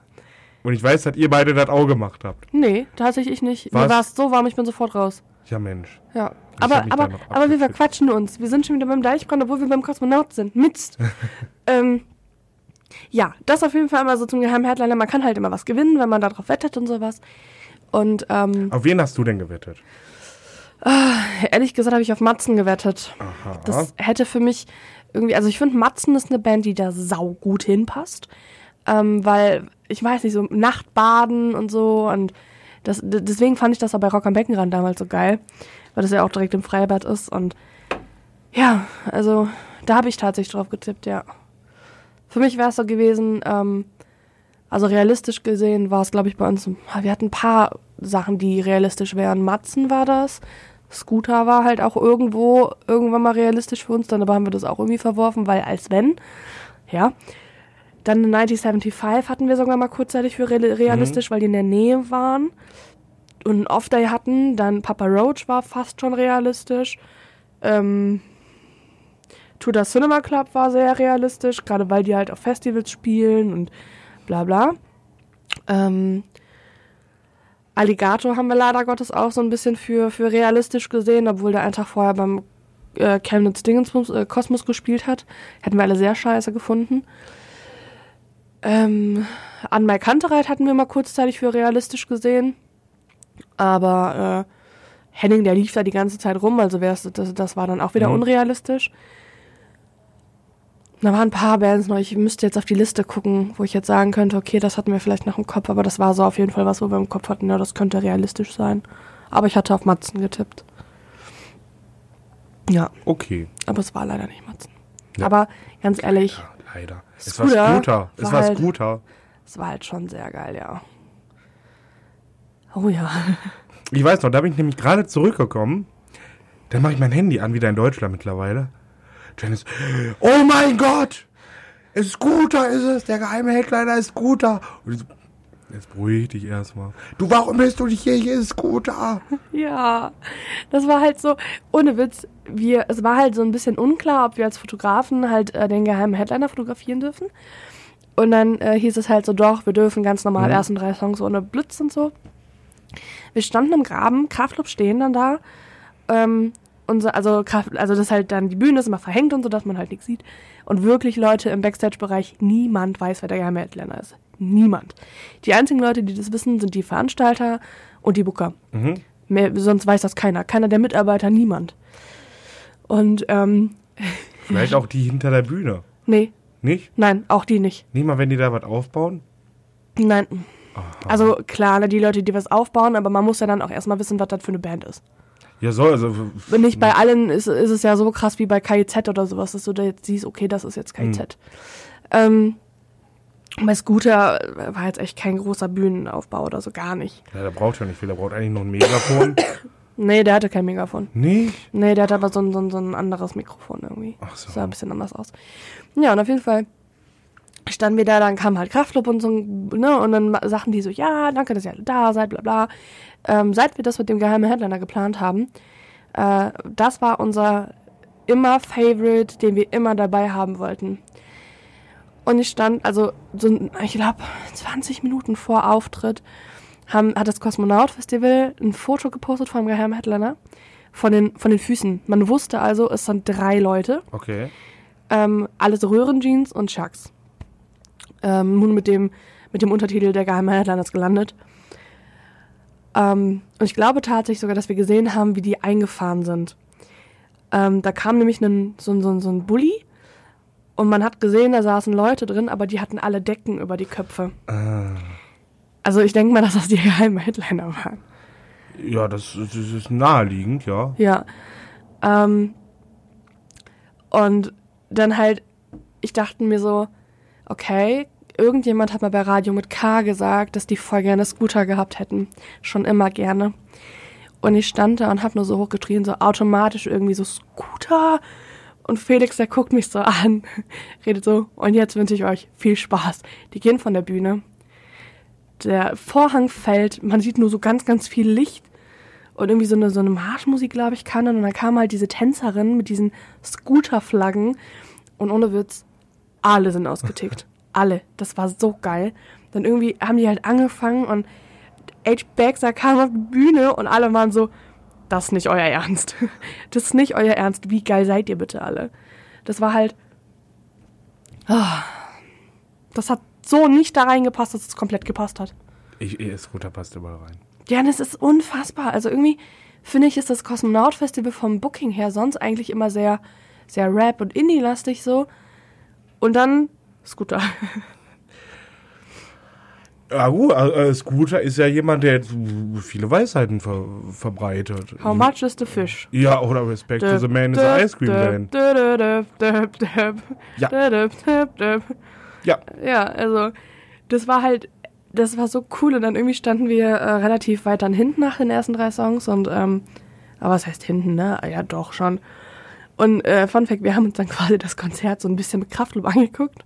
Und ich weiß, dass ihr beide das auch gemacht habt. Nee, tatsächlich nicht. Mir Was? war es so warm, ich bin sofort raus. Ja, Mensch. Ja. Ich Aber, aber, aber wir verquatschen uns. Wir sind schon wieder beim Deichbrand, obwohl wir beim Kosmonaut sind. Mist. *laughs* ähm, ja, das auf jeden Fall immer so zum geheimen Headliner. Man kann halt immer was gewinnen, wenn man darauf wettet und sowas. Und ähm, Auf wen hast du denn gewettet? Ehrlich gesagt habe ich auf Matzen gewettet. Aha. Das hätte für mich irgendwie, also ich finde Matzen ist eine Band, die da sau gut hinpasst. Ähm, weil, ich weiß nicht, so Nachtbaden und so und das, deswegen fand ich das auch bei Rock am Beckenrand damals so geil, weil das ja auch direkt im Freibad ist und ja, also da habe ich tatsächlich drauf getippt, ja. Für mich wäre es so gewesen, ähm, also realistisch gesehen war es, glaube ich, bei uns, wir hatten ein paar Sachen, die realistisch wären. Matzen war das. Scooter war halt auch irgendwo, irgendwann mal realistisch für uns, dann aber haben wir das auch irgendwie verworfen, weil als wenn, ja. Dann 1975 hatten wir sogar mal kurzzeitig für real- realistisch, weil die in der Nähe waren. Und einen Off-Day hatten, dann Papa Roach war fast schon realistisch. Ähm, the Cinema Club war sehr realistisch, gerade weil die halt auf Festivals spielen und bla bla. Ähm, Alligator haben wir leider Gottes auch so ein bisschen für, für realistisch gesehen, obwohl der einen Tag vorher beim äh, Chemnitz Dingensbums äh, Kosmos gespielt hat. Hätten wir alle sehr scheiße gefunden. Ähm, an Mike Kantereit hatten wir mal kurzzeitig für realistisch gesehen. Aber äh, Henning, der lief da die ganze Zeit rum, also das, das war dann auch wieder Mhm. unrealistisch. Da waren ein paar Bands noch. Ich müsste jetzt auf die Liste gucken, wo ich jetzt sagen könnte, okay, das hatten wir vielleicht noch im Kopf, aber das war so auf jeden Fall was, wo wir im Kopf hatten, ja, das könnte realistisch sein. Aber ich hatte auf Matzen getippt. Ja, Okay. aber es war leider nicht Matzen. Ja. Aber ganz ehrlich, Ja, leider. Es war Scooter. Es war war halt- Scooter. es war halt schon sehr geil, ja. Oh ja. Ich weiß noch, da bin ich nämlich gerade zurückgekommen. Dann mache ich mein Handy an, wieder in Deutschland mittlerweile. Janice, oh mein Gott! Scooter ist es, der geheime Headliner ist Scooter. Und so, jetzt beruhig dich erstmal. Du, warum bist du nicht hier? Hier ist Scooter. *laughs* Ja, das war halt so, ohne Witz, wir, es war halt so ein bisschen unklar, ob wir als Fotografen halt äh, den geheimen Headliner fotografieren dürfen. Und dann äh, hieß es halt so, doch, wir dürfen ganz normal Mhm. ersten drei Songs ohne Blitz und so. Wir standen im Graben, Kraftclub stehen dann da. Ähm, also, Kraft, also das ist halt dann, die Bühne ist immer verhängt und so, dass man halt nichts sieht. Und wirklich Leute im Backstage-Bereich, niemand weiß, wer der geheime Headliner ist. Niemand. Die einzigen Leute, die das wissen, sind die Veranstalter und die Booker. Mhm. Mehr, sonst weiß das keiner. Keiner der Mitarbeiter, niemand. Und, ähm, *laughs* Vielleicht auch die hinter der Bühne. nee, Nicht? nein, auch die nicht. Nicht mal, wenn die da was aufbauen? Nein. Also klar, die Leute, die was aufbauen, aber man muss ja dann auch erstmal wissen, was das für eine Band ist. Ja, soll, also. Nicht bei allen ist, ist es ja so krass wie bei KIZ oder sowas, dass du da jetzt siehst, okay, das ist jetzt KIZ. Ähm, bei Scooter war jetzt echt kein großer Bühnenaufbau oder so, gar nicht. Ja, der braucht ja nicht viel, der braucht eigentlich noch ein Megafon. *coughs* Nee, der hatte kein Megafon. nicht? Nee, der hatte aber so ein, so ein, so ein anderes Mikrofon irgendwie. Ach so. Sah ein bisschen anders aus. Ja, und auf jeden Fall standen wir da, dann kam halt Kraftclub und so, ne, und dann sagten die so, ja, danke, dass ihr alle da seid, bla bla. Ähm, seit wir das mit dem geheimen Headliner geplant haben, äh, das war unser immer Favorite, den wir immer dabei haben wollten. Und ich stand, also, so, ich glaube, 20 Minuten vor Auftritt, haben, hat das Kosmonaut Festival ein Foto gepostet vom geheimen Headliner von den, von den Füßen. Man wusste also, es sind drei Leute, Okay. ähm, alles Röhrenjeans und Chucks. Ähm, nun mit dem, mit dem Untertitel Der geheime Headliner ist gelandet. Ähm, und ich glaube tatsächlich sogar, dass wir gesehen haben, wie die eingefahren sind. Ähm, da kam nämlich ein, so, ein- so, so ein Bulli und man hat gesehen, da saßen Leute drin, aber die hatten alle Decken über die Köpfe. Ah. Also ich denke mal, dass das die geheimen Headliner waren. Ja, das, das ist naheliegend, ja. Ja. Ähm, und dann halt, ich dachte mir so, okay, irgendjemand hat mal bei Radio mit K gesagt, dass die voll gerne Scooter gehabt hätten. Schon immer gerne. Und ich stand da und hab nur so hochgetrien, so automatisch irgendwie so Scooter. Und Felix, der guckt mich so an, *laughs* redet so, und jetzt wünsche ich euch viel Spaß. Die gehen von der Bühne. Der Vorhang fällt, man sieht nur so ganz, ganz viel Licht und irgendwie so eine, so eine Marschmusik, glaube ich, kann. Und dann kam halt diese Tänzerin mit diesen Scooterflaggen. Und ohne Witz, alle sind ausgetickt. Alle. Das war so geil. Dann irgendwie haben die halt angefangen und H. Baxter kam auf die Bühne und alle waren so, das ist nicht euer Ernst. *laughs* Das ist nicht euer Ernst. Wie geil seid ihr bitte alle? Das war halt. Ah, das hat so nicht da reingepasst, dass es komplett gepasst hat. Ich, ihr Scooter passt überall rein. Ja, das ist unfassbar. Also irgendwie finde ich, ist das Kosmonaut-Festival vom Booking her sonst eigentlich immer sehr, sehr Rap- und Indie-lastig so. Und dann Scooter. Ja gut, äh, Scooter ist ja jemand, der viele Weisheiten ver verbreitet. How much is the fish? Ja, oder Respect to the man in the ice cream van. Ja. Ja. Ja, also das war halt, das war so cool und dann irgendwie standen wir äh, relativ weit dann hinten nach den ersten drei Songs und ähm, aber was heißt hinten, ne? Ja, doch schon. Und äh, Fun Fact, wir haben uns dann quasi das Konzert so ein bisschen mit Kraftclub angeguckt.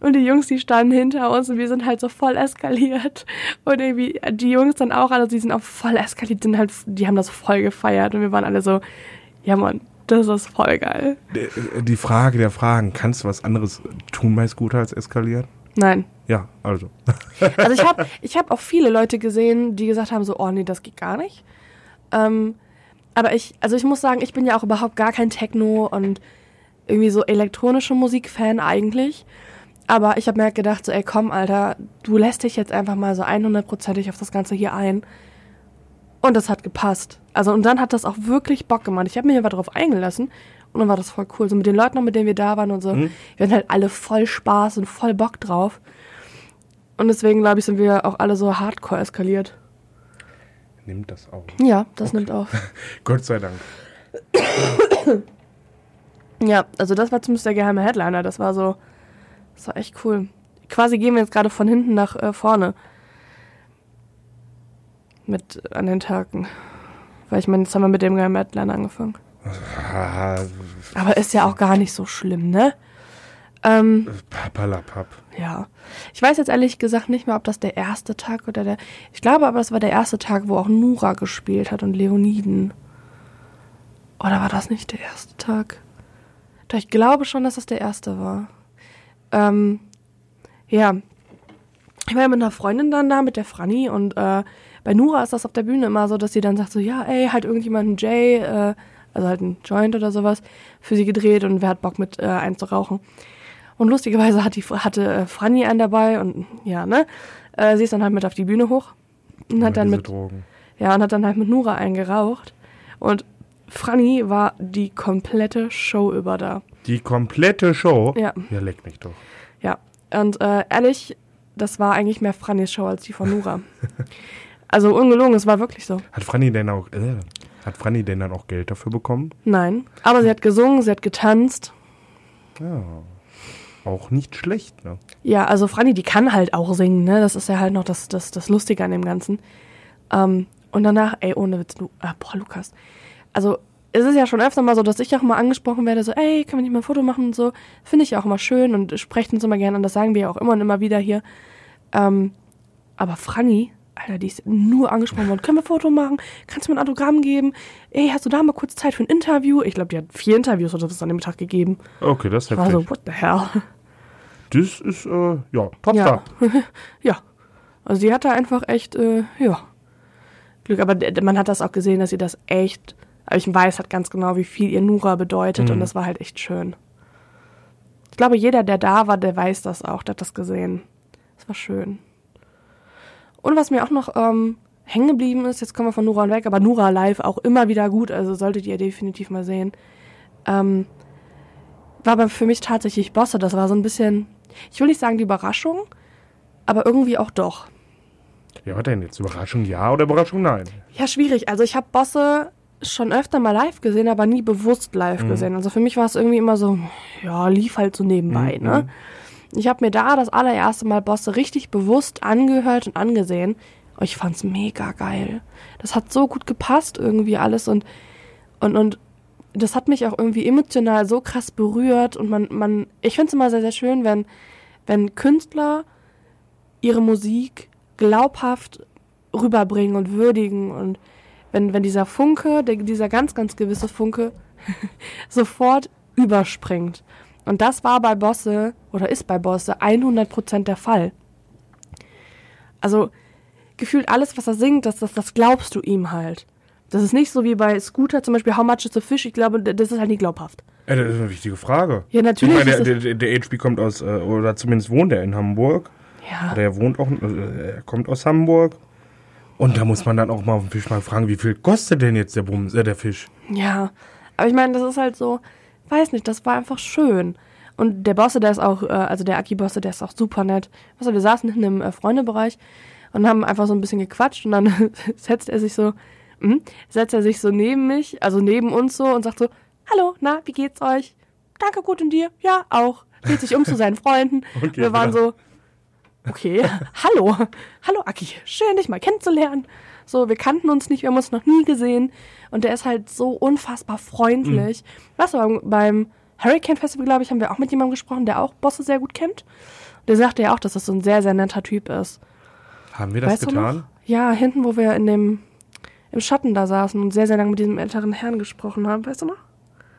Und die Jungs, die standen hinter uns und wir sind halt so voll eskaliert. Und irgendwie, die Jungs dann auch, also die sind auch voll eskaliert, sind halt, die haben das voll gefeiert und wir waren alle so, ja Mann, das ist voll geil. d- die Frage der Fragen, kannst du was anderes tun bei Scooter als eskalieren? Nein, Ja, also. Also ich habe ich hab auch viele Leute gesehen, die gesagt haben so, oh nee, das geht gar nicht. Ähm, aber ich, also ich muss sagen, ich bin ja auch überhaupt gar kein Techno und irgendwie so elektronische Musik-Fan eigentlich. Aber ich habe mir halt gedacht so, ey komm, Alter, du lässt dich jetzt einfach mal so 100%ig auf das Ganze hier ein. Und das hat gepasst. Also und dann hat das auch wirklich Bock gemacht. Ich habe mich aber darauf eingelassen und dann war das voll cool. So mit den Leuten, noch, mit denen wir da waren und so. Wir hatten halt alle voll Spaß und voll Bock drauf. Und deswegen, glaube ich, sind wir auch alle so hardcore eskaliert. Nimmt das auf. Ja, das nimmt auf. *laughs* Gott sei Dank. Ja, also das war zumindest der geheime Headliner. Das war so, das war echt cool. Quasi gehen wir jetzt gerade von hinten nach äh, vorne. Mit an den Tagen. Weil ich meine, jetzt haben wir mit dem geheimen Headliner angefangen. Ah, Aber ist ja auch gar nicht so schlimm, ne? Ähm, Papalapap. ja. Ich weiß jetzt ehrlich gesagt nicht mehr, ob das der erste Tag oder der. Ich glaube aber, das war der erste Tag, wo auch Nura gespielt hat und Leoniden. Oder war das nicht der erste Tag? Doch, ich glaube schon, dass das der erste war. Ähm, ja. Ich war ja mit einer Freundin dann da, mit der Franny, und äh, bei Nura ist das auf der Bühne immer so, dass sie dann sagt so, ja, ey, halt irgendjemand einen Jay, äh, also halt ein Joint oder sowas, für sie gedreht und wer hat Bock mit äh, einen zu rauchen. Und lustigerweise hat die, hatte äh, Franny einen dabei und ja, ne? Äh, sie ist dann halt mit auf die Bühne hoch und hat dann mit, Drogen. ja, und hat dann halt mit Nura eingeraucht. Und Franny war die komplette Show über da. Die komplette Show. Ja. Ja, leck mich doch. Ja. Und äh, ehrlich, das war eigentlich mehr Frannys Show als die von Nura. *laughs* also ungelogen, es war wirklich so. Hat Franny denn auch, äh, hat Franny denn dann auch Geld dafür bekommen? Nein. Aber sie hat gesungen, sie hat getanzt. Ja. Auch nicht schlecht, ne? Ja, also Franny, die kann halt auch singen, ne? Das ist ja halt noch das, das, das Lustige an dem Ganzen. Ähm, und danach, ey, ohne Witz, du, ah, boah, Lukas. Also, es ist ja schon öfter mal so, dass ich auch mal angesprochen werde, so, ey, können wir nicht mal ein Foto machen und so. Finde ich auch immer schön und sprechen uns immer gerne an, das sagen wir ja auch immer und immer wieder hier. Ähm, aber Franny, Alter, die ist nur angesprochen worden, können wir ein Foto machen? Kannst du mir ein Autogramm geben? Ey, hast du da mal kurz Zeit für ein Interview? Ich glaube, die hat vier Interviews oder was an dem Tag gegeben. Okay, das heftig. so, what the hell? Das ist, äh, ja, Topstar. Ja. *laughs* ja. Also sie hatte einfach echt, äh, ja, Glück. Aber man hat das auch gesehen, dass sie das echt, aber ich weiß halt ganz genau, wie viel ihr Nura bedeutet Mhm. und das war halt echt schön. Ich glaube, jeder, der da war, der weiß das auch, der hat das gesehen. Das war schön. Und was mir auch noch ähm, hängen geblieben ist, jetzt kommen wir von Nura weg, aber Nura live auch immer wieder gut, also solltet ihr definitiv mal sehen. Ähm, war aber für mich tatsächlich Bosse. Das war so ein bisschen, ich will nicht sagen die Überraschung, aber irgendwie auch doch. Ja, was denn jetzt? Überraschung ja oder Überraschung nein? Ja, schwierig. Also ich habe Bosse schon öfter mal live gesehen, aber nie bewusst live Mhm. gesehen. Also für mich war es irgendwie immer so, ja, lief halt so nebenbei, Mhm, ne? Ich habe mir da das allererste Mal Bosse richtig bewusst angehört und angesehen. Und ich fand's mega geil. Das hat so gut gepasst irgendwie alles und und und das hat mich auch irgendwie emotional so krass berührt und man man ich find's immer sehr sehr schön, wenn wenn Künstler ihre Musik glaubhaft rüberbringen und würdigen und wenn, wenn dieser Funke, der, dieser ganz, ganz gewisse Funke *laughs* sofort überspringt. Und das war bei Bosse oder ist bei Bosse 100% der Fall. Also gefühlt alles, was er singt, das, das, das glaubst du ihm halt. Das ist nicht so wie bei Scooter zum Beispiel How Much is a Fish. Ich glaube, das ist halt nicht glaubhaft. Äh, das ist eine wichtige Frage. Ja, natürlich Ich meine, der, der, der HP kommt aus, äh, oder zumindest wohnt er in Hamburg. Ja, Oder er wohnt auch, äh, er kommt aus Hamburg. Und da muss man dann auch mal auf den Fisch mal fragen, wie viel kostet denn jetzt der Bums, äh, der Fisch? Ja, aber ich meine, das ist halt so, weiß nicht, das war einfach schön. Und der Bosse, der ist auch, äh, also der Aki-Bosse, der ist auch super nett. Du, wir saßen hinten im äh, Freundebereich und haben einfach so ein bisschen gequatscht und dann *laughs* setzt er sich so, hm, setzt er sich so neben mich, also neben uns so und sagt so, hallo, na, wie geht's euch? Danke, gut und dir? Ja, auch. Dreht sich um zu seinen Freunden. *laughs* Und geht wir waren wieder. so, okay, *laughs* hallo, hallo Aki, schön dich mal kennenzulernen. So, wir kannten uns nicht, wir haben uns noch nie gesehen. Und der ist halt so unfassbar freundlich. Weißt du, beim, beim Hurricane Festival, glaube ich, haben wir auch mit jemandem gesprochen, der auch Bosse sehr gut kennt. Der sagte ja auch, dass das so ein sehr, sehr netter Typ ist. Haben wir das weißt getan? Ja, hinten, wo wir in dem, im Schatten da saßen und sehr, sehr lange mit diesem älteren Herrn gesprochen haben. Weißt du noch?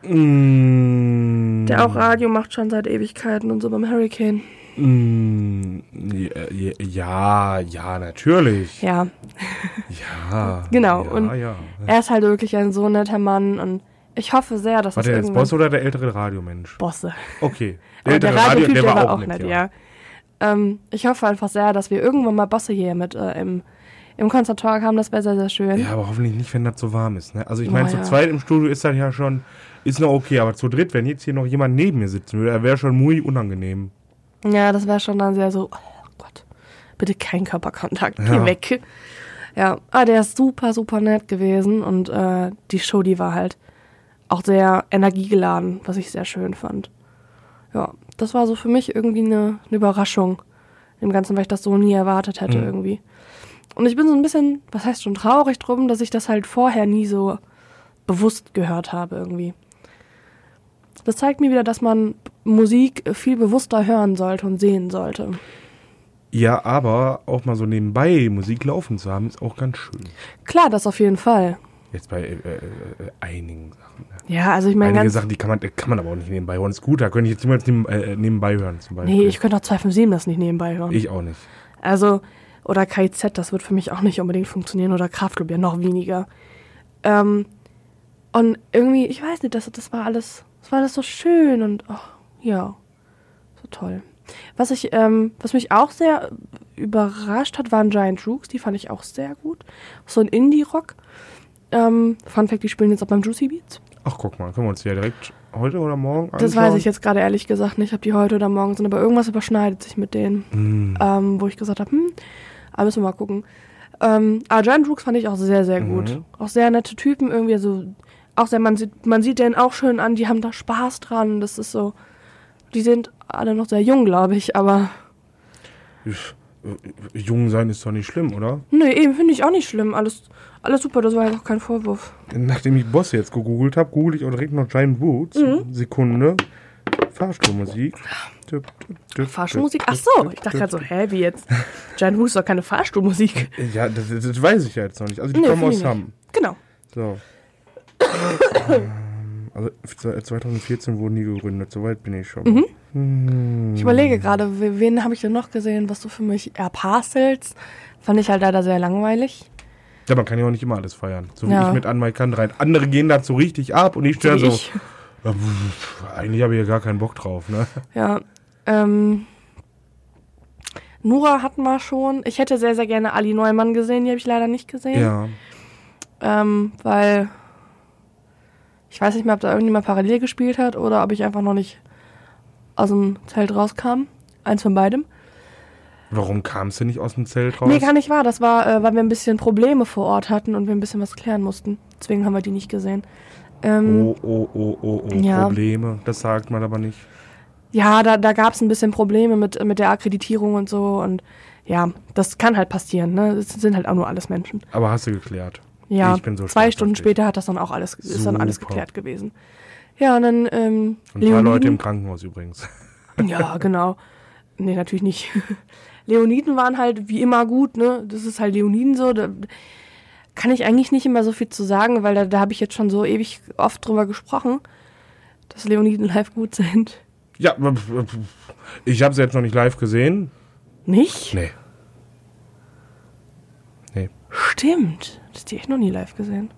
Mm, Der auch Radio macht schon seit Ewigkeiten und so beim Hurricane. Mm, ja, ja, ja, natürlich. Ja, Ja. *laughs* Genau, Ja, und ja. er ist halt wirklich ein so netter Mann und ich hoffe sehr, dass War der jetzt irgendwann... Boss oder der ältere Radiomensch? Bosse. Okay. *laughs* Der ältere Radiotyp, der, war auch nett, nett, ja. Ähm, ich hoffe einfach sehr, dass wir irgendwann mal Bosse hier mit äh, im, im Konzerttalk haben. Das wäre sehr, sehr schön. Ja, aber hoffentlich nicht, wenn das so warm ist. Ne? Also ich Oh, meine, zu ja. zweit im Studio ist das ja schon, ist noch okay, aber zu dritt, wenn jetzt hier noch jemand neben mir sitzen würde, wäre schon muy unangenehm. Ja, das wäre schon dann sehr so, oh Gott, bitte kein Körperkontakt, geh Ja. weg. Ja, aber der ist super, super nett gewesen und äh, die Show, die war halt auch sehr energiegeladen, was ich sehr schön fand. Ja, das war so für mich irgendwie eine, eine Überraschung im Ganzen, weil ich das so nie erwartet hätte Mhm. irgendwie. Und ich bin so ein bisschen, was heißt schon traurig drum, dass ich das halt vorher nie so bewusst gehört habe irgendwie. Das zeigt mir wieder, dass man Musik viel bewusster hören sollte und sehen sollte. Ja, aber auch mal so nebenbei Musik laufen zu haben, ist auch ganz schön. Klar, das auf jeden Fall. Jetzt bei äh, äh, einigen Sachen. Ja, also ich meine Einige. Sachen, die kann man, kann man aber auch nicht nebenbei hören. Scooter könnte ich jetzt niemals neben, äh, nebenbei hören, zum Beispiel. Nee, ich könnte auch 257 das nicht nebenbei hören. Ich auch nicht. Also, oder KIZ, das wird für mich auch nicht unbedingt funktionieren. Oder Kraftclub ja noch weniger. Ähm, und irgendwie, ich weiß nicht, das, das war alles, das war alles so schön und oh, ja, so toll. Was ich, ähm, was mich auch sehr überrascht hat, waren Giant Rooks, die fand ich auch sehr gut. So ein Indie-Rock. Ähm, Fun Fact, die spielen jetzt auch beim Juicy Beats. Ach, guck mal, können wir uns die ja direkt heute oder morgen Das weiß ich jetzt gerade ehrlich gesagt nicht, ob die heute oder morgen sind, aber irgendwas überschneidet sich mit denen. Hm. ähm, wo ich gesagt habe, hm, aber müssen wir mal gucken. Ähm, aber Giant Rooks fand ich auch sehr, sehr gut. Mhm. Auch sehr nette Typen, irgendwie so, auch sehr, man sieht, man sieht denen auch schön an, die haben da Spaß dran, das ist so, die sind alle noch sehr jung, glaube ich, aber, Ich, äh, jung sein ist doch nicht schlimm, oder? nee, eben finde ich auch nicht schlimm, alles, alles super, das war ja auch kein Vorwurf. Nachdem ich Boss jetzt gegoogelt habe, google ich auch direkt noch Giant Boots. Mhm. Sekunde. Fahrstuhlmusik. Düpp, Fahrstuhlmusik? Ach so, ich dachte gerade so, hä, wie jetzt? Giant Rooks ist doch keine Fahrstuhlmusik. Ja, das, das, weiß ich ja jetzt noch nicht. Also die Nee, kommen aus Hamm. Genau. So. *coughs* Also 2014 wurden die gegründet, soweit bin ich schon. Mhm. Hm. Ich überlege gerade, we- wen habe ich denn noch gesehen, was du für mich, ja, Parcels, fand ich halt leider sehr langweilig. Ja, man kann ja auch nicht immer alles feiern. So wie Ja. ich mit An Kan rein. Andere gehen dazu richtig ab und ich stehe so. ich. Eigentlich habe ich ja gar keinen Bock drauf, ne? Ja, ähm, Nura hatten wir schon. Ich hätte sehr, sehr gerne Ali Neumann gesehen, die habe ich leider nicht gesehen. Ja. Ähm, weil ich weiß nicht mehr, ob da irgendjemand parallel gespielt hat oder ob ich einfach noch nicht aus dem Zelt rauskam. Eins von beidem. Warum kamst du nicht aus dem Zelt raus? Nee, gar nicht wahr. Das war, äh, weil wir ein bisschen Probleme vor Ort hatten und wir ein bisschen was klären mussten. Deswegen haben wir die nicht gesehen. Ähm, Oh, oh, oh, oh, oh, Ja. Probleme. Das sagt man aber nicht. Ja, da, da gab es ein bisschen Probleme mit, mit der Akkreditierung und so. Und ja, das kann halt passieren. Ne? Es sind halt auch nur alles Menschen. Aber hast du geklärt. Ja, Ich bin so zwei Stunden später hat das dann auch alles, ist dann alles geklärt gewesen. Ja, und dann ähm, Und ein paar Leute im Leoniden. Krankenhaus übrigens. *laughs* Ja, genau. Nee, natürlich nicht. *laughs* Leoniden waren halt wie immer gut, ne? Das ist halt Leoniden so. Da kann ich eigentlich nicht immer so viel zu sagen, weil da, da habe ich jetzt schon so ewig oft drüber gesprochen, dass Leoniden live gut sind. Ja, ich habe sie jetzt noch nicht live gesehen. Nicht? Nee. Stimmt. Das die echt noch nie live gesehen.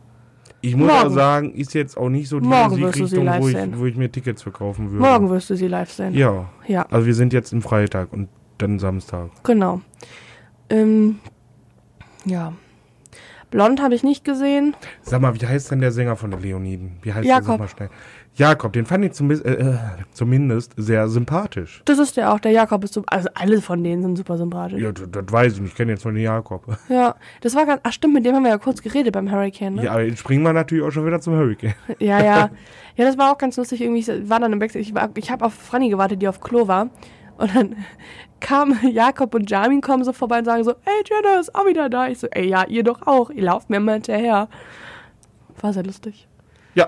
Ich muss Morgen. auch sagen, ist jetzt auch nicht so die Morgen Musikrichtung, wo ich, wo ich mir Tickets verkaufen würde. Morgen wirst du sie live sehen. Ja. Ja, Also wir sind jetzt im Freitag und dann Samstag. genau. Ähm, ja. Blond habe ich nicht gesehen. Sag mal, wie heißt denn der Sänger von den Leoniden? Wie heißt Jakob. der? Sag mal schnell. Jakob, den fand ich zumindest, äh, äh, zumindest sehr sympathisch. Das ist der auch. Der Jakob ist so. Also alle von denen sind super sympathisch. Ja, das, das weiß ich nicht. Ich kenne jetzt nur den Jakob. *laughs* Ja, das war ganz. Ach stimmt, mit dem haben wir ja kurz geredet beim Hurricane, ne? Ja, aber jetzt springen wir natürlich auch schon wieder zum Hurricane. *laughs* Ja, ja. Ja, das war auch ganz lustig. Irgendwie ich war dann im Backstage. Ich, war- ich habe auf Franny gewartet, die auf Klo war. Und dann *laughs* kam Jakob und Jamin kommen so vorbei und sagen so, ey, Jenna ist auch wieder da. Ich so, ey, ja, ihr doch auch. Ihr lauft mir immer hinterher. War sehr lustig. Ja,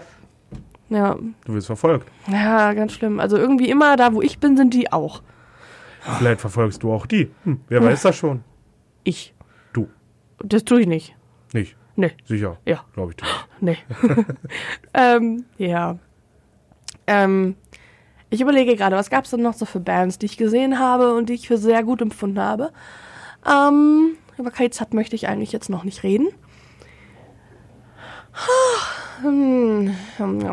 Ja, du wirst verfolgt. ja, ganz schlimm. Also irgendwie immer da, wo ich bin, sind die auch. Vielleicht verfolgst du auch die. Hm, wer weiß das schon? Ich. Du. Das tue ich nicht. Nicht. Nee, Sicher. ja. Glaube ich dir. *laughs* Nee. *laughs* ähm, ja. Ähm, ich überlege gerade, was gab es denn noch so für Bands, die ich gesehen habe und die ich für sehr gut empfunden habe. Ähm, über KZ möchte ich eigentlich jetzt noch nicht reden. Hm,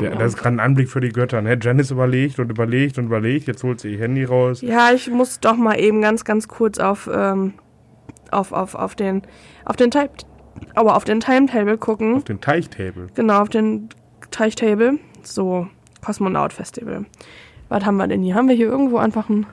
Der, das ist gerade ein Anblick für die Götter. Ne? Janice überlegt und überlegt und überlegt. Jetzt holt sie ihr Handy raus. Ja, ich muss doch mal eben ganz, ganz kurz auf, ähm, auf, auf, auf den, auf den Type, aber auf den Timetable gucken. Auf den Teichtable. Genau, auf den Teichtable. So, Kosmonaut Festival. Was haben wir denn hier? Haben wir hier irgendwo einfach ein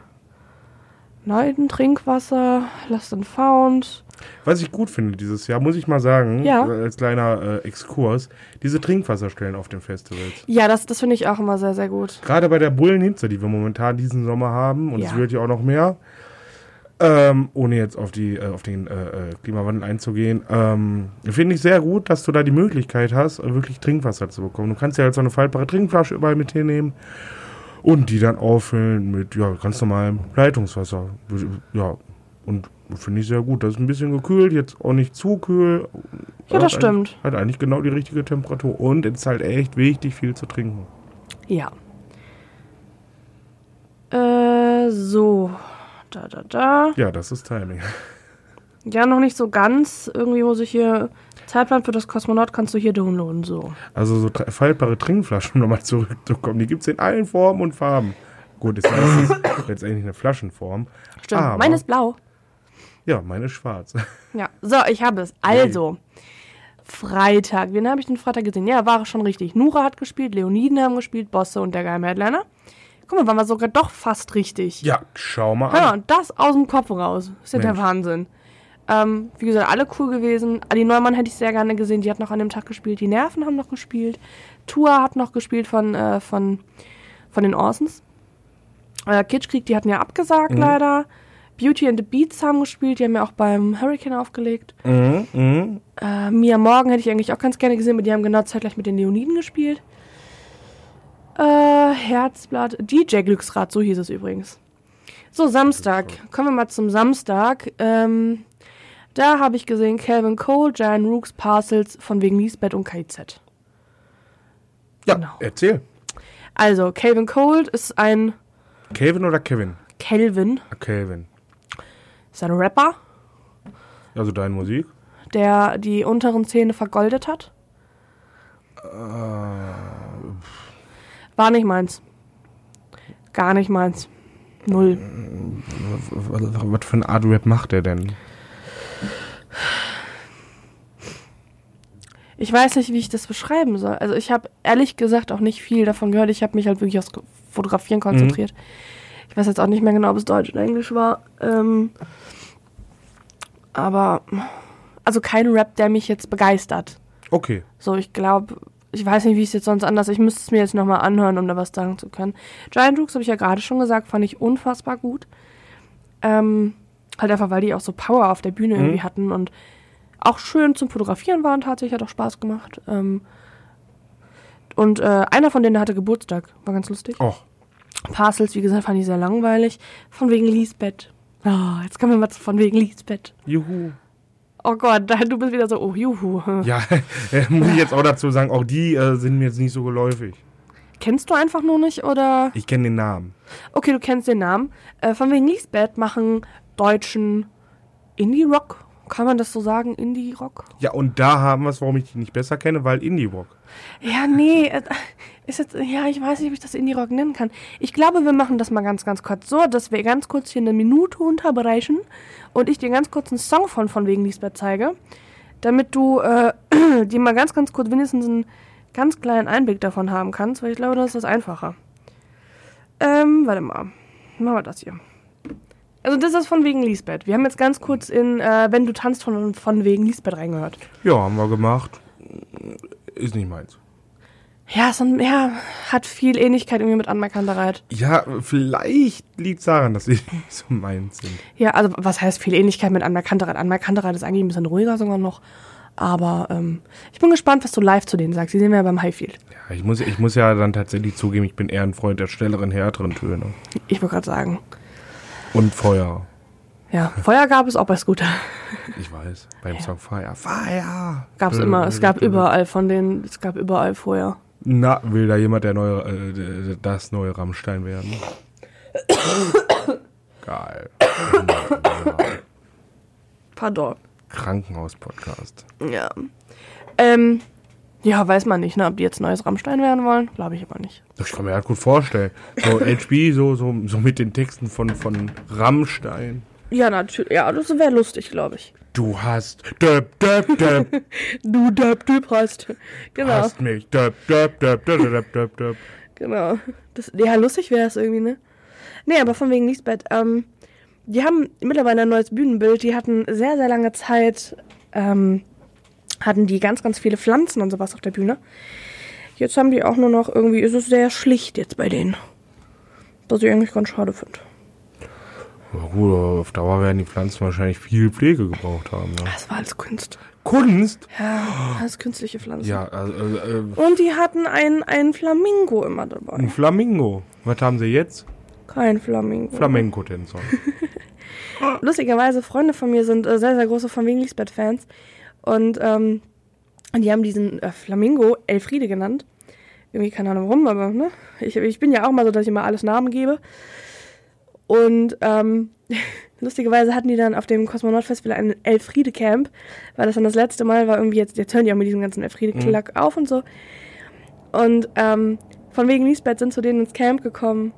Neiden, Trinkwasser, Lost and Found? Was ich gut finde dieses Jahr, muss ich mal sagen, Ja. äh, als kleiner äh, Exkurs, diese Trinkwasserstellen auf den Festivals. Ja, das, das finde ich auch immer sehr, sehr gut. Gerade bei der Bullenhitze, die wir momentan diesen Sommer haben, und es Ja. wird ja auch noch mehr, Ähm, ohne jetzt auf, die, äh, auf den äh, äh, Klimawandel einzugehen, ähm, finde ich sehr gut, dass du da die Möglichkeit hast, äh, wirklich Trinkwasser zu bekommen. Du kannst ja jetzt so eine faltbare Trinkflasche überall mit hinnehmen und die dann auffüllen mit ja, ganz normalem Leitungswasser. Ja, und finde ich sehr gut. Das ist ein bisschen gekühlt, jetzt auch nicht zu kühl. Ja, das Hat stimmt. Hat eigentlich genau die richtige Temperatur und es ist halt echt wichtig, viel zu trinken. Ja. Äh, so. Da, da, da. Ja, das ist Timing. *laughs* Ja, noch nicht so ganz. Irgendwie muss ich hier. Zeitplan für das Kosmonaut kannst du hier downloaden, so. Also so faltbare Trinkflaschen, um nochmal *laughs* zurückzukommen, die gibt es in allen Formen und Farben. Gut, ist letztendlich *coughs* eine Flaschenform. Stimmt. Meine ist blau. Ja, meine schwarz. Ja. So, ich habe es. Also. Freitag. Wen habe ich den Freitag gesehen? Ja, war schon richtig. Nura hat gespielt, Leoniden haben gespielt, Bosse und der geheime Headliner. Guck mal, waren wir sogar doch fast richtig. Ja, schau mal Hör an. mal, das aus dem Kopf raus. Ist ja der Mensch. Wahnsinn. Ähm, wie gesagt, alle cool gewesen. Adi Neumann hätte ich sehr gerne gesehen. Die hat noch an dem Tag gespielt. Die Nerven haben noch gespielt. Tua hat noch gespielt von, äh, von, von den Orsons. Äh, Kitschkrieg, die hatten ja abgesagt Mhm. leider. Beauty and the Beats haben gespielt. Die haben ja auch beim Hurricane aufgelegt. Mhm, mhm. Äh, Mia Morgan hätte ich eigentlich auch ganz gerne gesehen, aber die haben genau zeitgleich mit den Leoniden gespielt. Äh, Herzblatt, DJ Glücksrad, so hieß es übrigens. So, Samstag. Kommen wir mal zum Samstag. Ähm, da habe ich gesehen Calvin Cole, Giant Rooks, Parcels von wegen Lisbeth und KIZ. Ja, Genau. erzähl. Also, Calvin Cole ist ein Calvin oder Kevin? Calvin, Calvin. Ist ein Rapper, Also deine Musik? der die unteren Zähne vergoldet hat. War nicht meins. Gar nicht meins. Null. Was für eine Art Rap macht er denn? Ich weiß nicht, wie ich das beschreiben soll. Also ich habe ehrlich gesagt auch nicht viel davon gehört. Ich habe mich halt wirklich aufs Fotografieren konzentriert. Ich weiß jetzt auch nicht mehr genau, ob es Deutsch oder Englisch war. Ähm, aber also kein Rap, der mich jetzt begeistert. Okay. So, ich glaube, ich weiß nicht, wie es jetzt sonst anders. Ich müsste es mir jetzt nochmal anhören, um da was sagen zu können. Giant Rooks habe ich ja gerade schon gesagt, fand ich unfassbar gut. Ähm, halt einfach, weil die auch so Power auf der Bühne Mhm. irgendwie hatten und auch schön zum Fotografieren waren tatsächlich, hat auch Spaß gemacht. Ähm, und äh, einer von denen hatte Geburtstag, war ganz lustig. Och. Parcels, wie gesagt, fand ich sehr langweilig. Von wegen Lisbeth. Ah, jetzt kommen wir mal zu von wegen Lisbeth. Juhu. Oh Gott, du bist wieder so, oh, juhu. Ja, *laughs* äh, muss ich jetzt auch dazu sagen, auch die äh, sind mir jetzt nicht so geläufig. Kennst du einfach nur nicht oder? Ich kenne den Namen. Okay, du kennst den Namen. Äh, von wegen Lisbeth machen deutschen Indie-Rock. Kann man das so sagen? Indie-Rock? Ja, und da haben wir es, warum ich die nicht besser kenne, weil Indie-Rock. Ja, nee. äh, Ist jetzt, ja, ich weiß nicht, ob ich das Indie-Rock nennen kann. Ich glaube, wir machen das mal ganz, ganz kurz so, dass wir ganz kurz hier eine Minute unterbrechen und ich dir ganz kurz einen Song von von wegen Lisbeth zeige, damit du äh, *clears throat* dir mal ganz, ganz kurz wenigstens einen ganz kleinen Einblick davon haben kannst, weil ich glaube, das ist das einfacher. Ähm, warte mal. Machen wir das hier. Also das ist von wegen Lisbeth. Wir haben jetzt ganz kurz in äh, Wenn du tanzt von, von wegen Lisbeth reingehört. Ja, haben wir gemacht. Ist nicht meins. Ja, so ein, ja, hat viel Ähnlichkeit irgendwie mit Anmerkantereit. Ja, vielleicht liegt es daran, dass sie *laughs* nicht so meins sind. Ja, also was heißt viel Ähnlichkeit mit Anmerkantereit? Anmerkantereit ist eigentlich ein bisschen ruhiger sogar noch. Aber ähm, ich bin gespannt, was du live zu denen sagst. Die sehen wir ja beim Highfield. Ja, ich muss, ich muss ja dann tatsächlich zugeben, ich bin eher ein Freund der schnelleren, härteren Töne. Ich wollte gerade sagen. Und Feuer. Ja, Feuer gab es auch bei Scooter. Ich weiß, beim Song Fire. Fire! Gab es immer. Es gab überall von denen, es gab überall Feuer. Na, will da jemand der neue, äh, das neue Rammstein werden? Geil. Ja. Pardon. Krankenhaus-Podcast. Ja. Ähm, ja, weiß man nicht, ne, ob die jetzt neues Rammstein werden wollen. Glaube ich aber nicht. Ich kann mir halt gut vorstellen. So HB, so, so, so mit den Texten von, von Rammstein. Ja, natürlich. Ja, das wäre lustig, glaube ich. Du hast döp, döp, döp, *laughs* Du, der Typ hast. Genau. hast mich döp, döp, döp, döp, döp, döp, döp. Genau. Das, ja, lustig wäre es irgendwie, ne? Nee, aber von wegen Lisbeth, ähm, die haben mittlerweile ein neues Bühnenbild. Die hatten sehr, sehr lange Zeit, ähm, hatten die ganz, ganz viele Pflanzen und sowas auf der Bühne. Jetzt haben die auch nur noch irgendwie, ist es sehr schlicht jetzt bei denen. Was ich eigentlich ganz schade finde. Aber gut, auf Dauer werden die Pflanzen wahrscheinlich viel Pflege gebraucht haben. Ne? Das war alles Kunst. Kunst? Ja, alles künstliche Pflanzen. Ja, also, äh, äh, Und die hatten ein, ein Flamingo immer ein dabei. Flamingo. Was haben sie jetzt? Kein Flamingo. Flamenco-Tänzer. *laughs* Lustigerweise, Freunde von mir sind äh, sehr, sehr große wegen Lisbeth-Fans. Und ähm, die haben diesen äh, Flamingo Elfriede genannt. Irgendwie keine Ahnung warum, aber ne? ich, ich bin ja auch mal so, dass ich immer alles Namen gebe. Und ähm, *laughs* lustigerweise hatten die dann auf dem Kosmonaut Festival ein Elfriede Camp, weil das dann das letzte Mal war irgendwie jetzt, jetzt hören die auch mit diesem ganzen Elfriede Klack auf und so. Und ähm, von wegen Lisbeth sind zu denen ins Camp gekommen.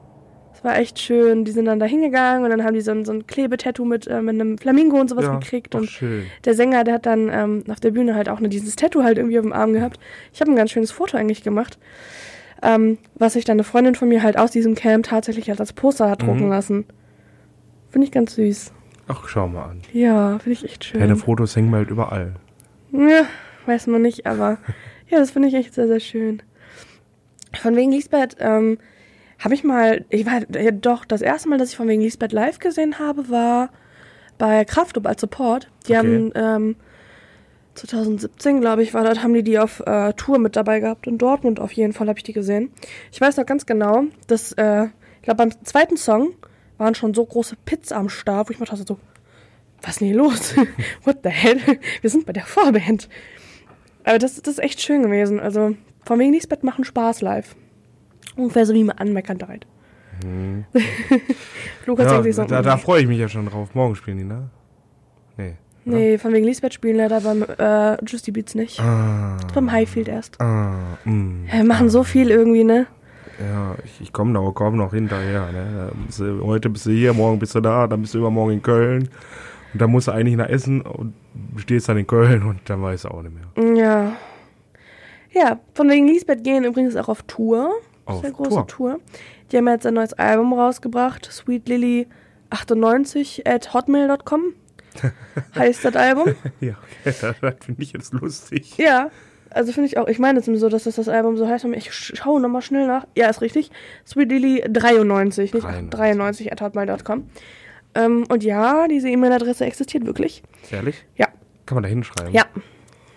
Das war echt schön. Die sind dann da hingegangen und dann haben die so ein, so ein Klebetattoo mit, äh, mit einem Flamingo und sowas ja, gekriegt. Und schön. der Sänger, der hat dann ähm, auf der Bühne halt auch ne, dieses Tattoo halt irgendwie auf dem Arm gehabt. Ich habe ein ganz schönes Foto eigentlich gemacht, ähm, was sich dann eine Freundin von mir halt aus diesem Camp tatsächlich halt als Poster hat drucken Mhm. lassen. Finde ich ganz süß. Ach, schau mal an. Ja, finde ich echt schön. Deine Fotos hängen bald überall. Ja, weiß man nicht, aber *laughs* ja, das finde ich echt sehr, sehr schön. Von wegen Lisbeth, ähm, habe ich mal, ich war ja, doch, das erste Mal, dass ich von wegen Lisbeth live gesehen habe, war bei Kraftclub als Support. Die Okay. haben ähm, 2017, glaube ich, war dort, haben die die auf äh, Tour mit dabei gehabt. In Dortmund auf jeden Fall habe ich die gesehen. Ich weiß noch ganz genau, dass, äh, ich glaube, beim zweiten Song waren schon so große Pits am Start, wo ich mir dachte so, was ist denn hier los? *laughs* What the hell? Wir sind bei der Vorband. Aber das, das ist echt schön gewesen. Also, von wegen Lisbeth machen Spaß live. Ungefähr so wie man anmeckern halt. *laughs* Lukas Ja, denkt sich so, da, da freue ich mich ja schon drauf. Morgen spielen die, ne? Nee. Nee, von wegen Lisbeth spielen leider beim äh, Justy Beats nicht. Ah, Beim Highfield erst. ah, mm. Ja, wir machen so viel irgendwie, ne? Ja, ich, ich komme noch, komm noch hinterher. Ne? Da bist du, heute bist du hier, morgen bist du da, dann bist du übermorgen in Köln. Und dann musst du eigentlich nach Essen und stehst dann in Köln und dann weißt du auch nicht mehr. Ja. Ja, von wegen Lisbeth gehen übrigens auch auf Tour. Auf Sehr große Tour. Tour. Die haben jetzt ein neues Album rausgebracht. Sweet Lily 98 at hotmail.com *laughs* heißt das Album. *laughs* Ja, okay, das, finde ich jetzt lustig. Ja, also finde ich auch. Ich meine jetzt so, dass das, das Album so heißt. aber Ich sch- schaue nochmal schnell nach. Ja, ist richtig. Sweet Lily 93, nicht 93. 93 at hotmail.com. Ähm, und ja, diese E-Mail-Adresse existiert wirklich. Ehrlich? Ja. Kann man da hinschreiben? Ja,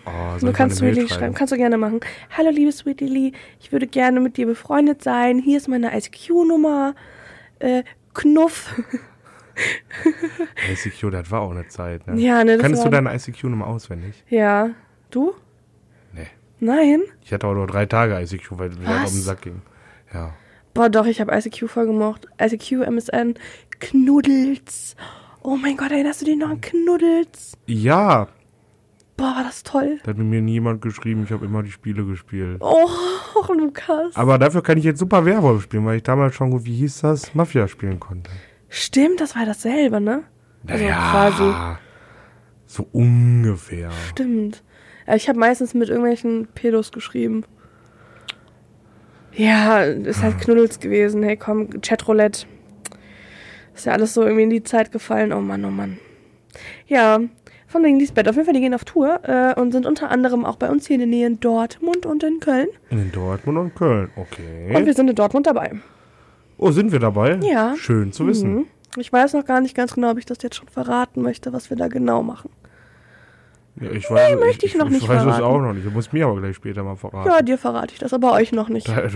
Oh, du kannst Sweet Lily schreiben. Kannst du gerne machen. Hallo, liebe Sweet Lily, ich würde gerne mit dir befreundet sein. Hier ist meine ICQ-Nummer. Äh, Knuff. *laughs* *laughs* ICQ, das war auch eine Zeit, ne? Ja, ne, Kannst du deine ICQ-Nummer auswendig? Ja. Du? Nee. Nein? Ich hatte auch nur drei Tage ICQ, weil mir das auf den Sack ging. Ja. Boah, doch, ich habe ICQ voll gemocht. ICQ, MSN, Knuddels. Oh mein Gott, erinnerst du dich noch an Knuddels? Ja, Boah, war das toll. da hat mir niemand geschrieben, ich habe immer die Spiele gespielt. Oh, *laughs* Lukas. Aber dafür kann ich jetzt super Werwolf spielen, weil ich damals schon gut, wie hieß das, Mafia spielen konnte. Stimmt, das war dasselbe, ne? Also quasi. So ungefähr. Stimmt. Äh, Ich habe meistens mit irgendwelchen Pedos geschrieben. Ja, ist halt Knuddels gewesen. Hey, komm, Chatroulette. Ist ja alles so irgendwie in die Zeit gefallen. Oh Mann, oh Mann. Ja, von wegen Lisbeth. Auf jeden Fall, die gehen auf Tour äh, und sind unter anderem auch bei uns hier in der Nähe in Dortmund und in Köln. In Dortmund und Köln, okay. Und wir sind in Dortmund dabei. Oh, sind wir dabei? Ja. Schön zu wissen. Mhm. Ich weiß noch gar nicht ganz genau, ob ich das jetzt schon verraten möchte, was wir da genau machen. Ja, ich weiß, möchte ich noch nicht Ich weiß es verraten. auch noch nicht. Du musst mir aber gleich später mal verraten. Ja, dir verrate ich das, aber euch noch nicht. Ich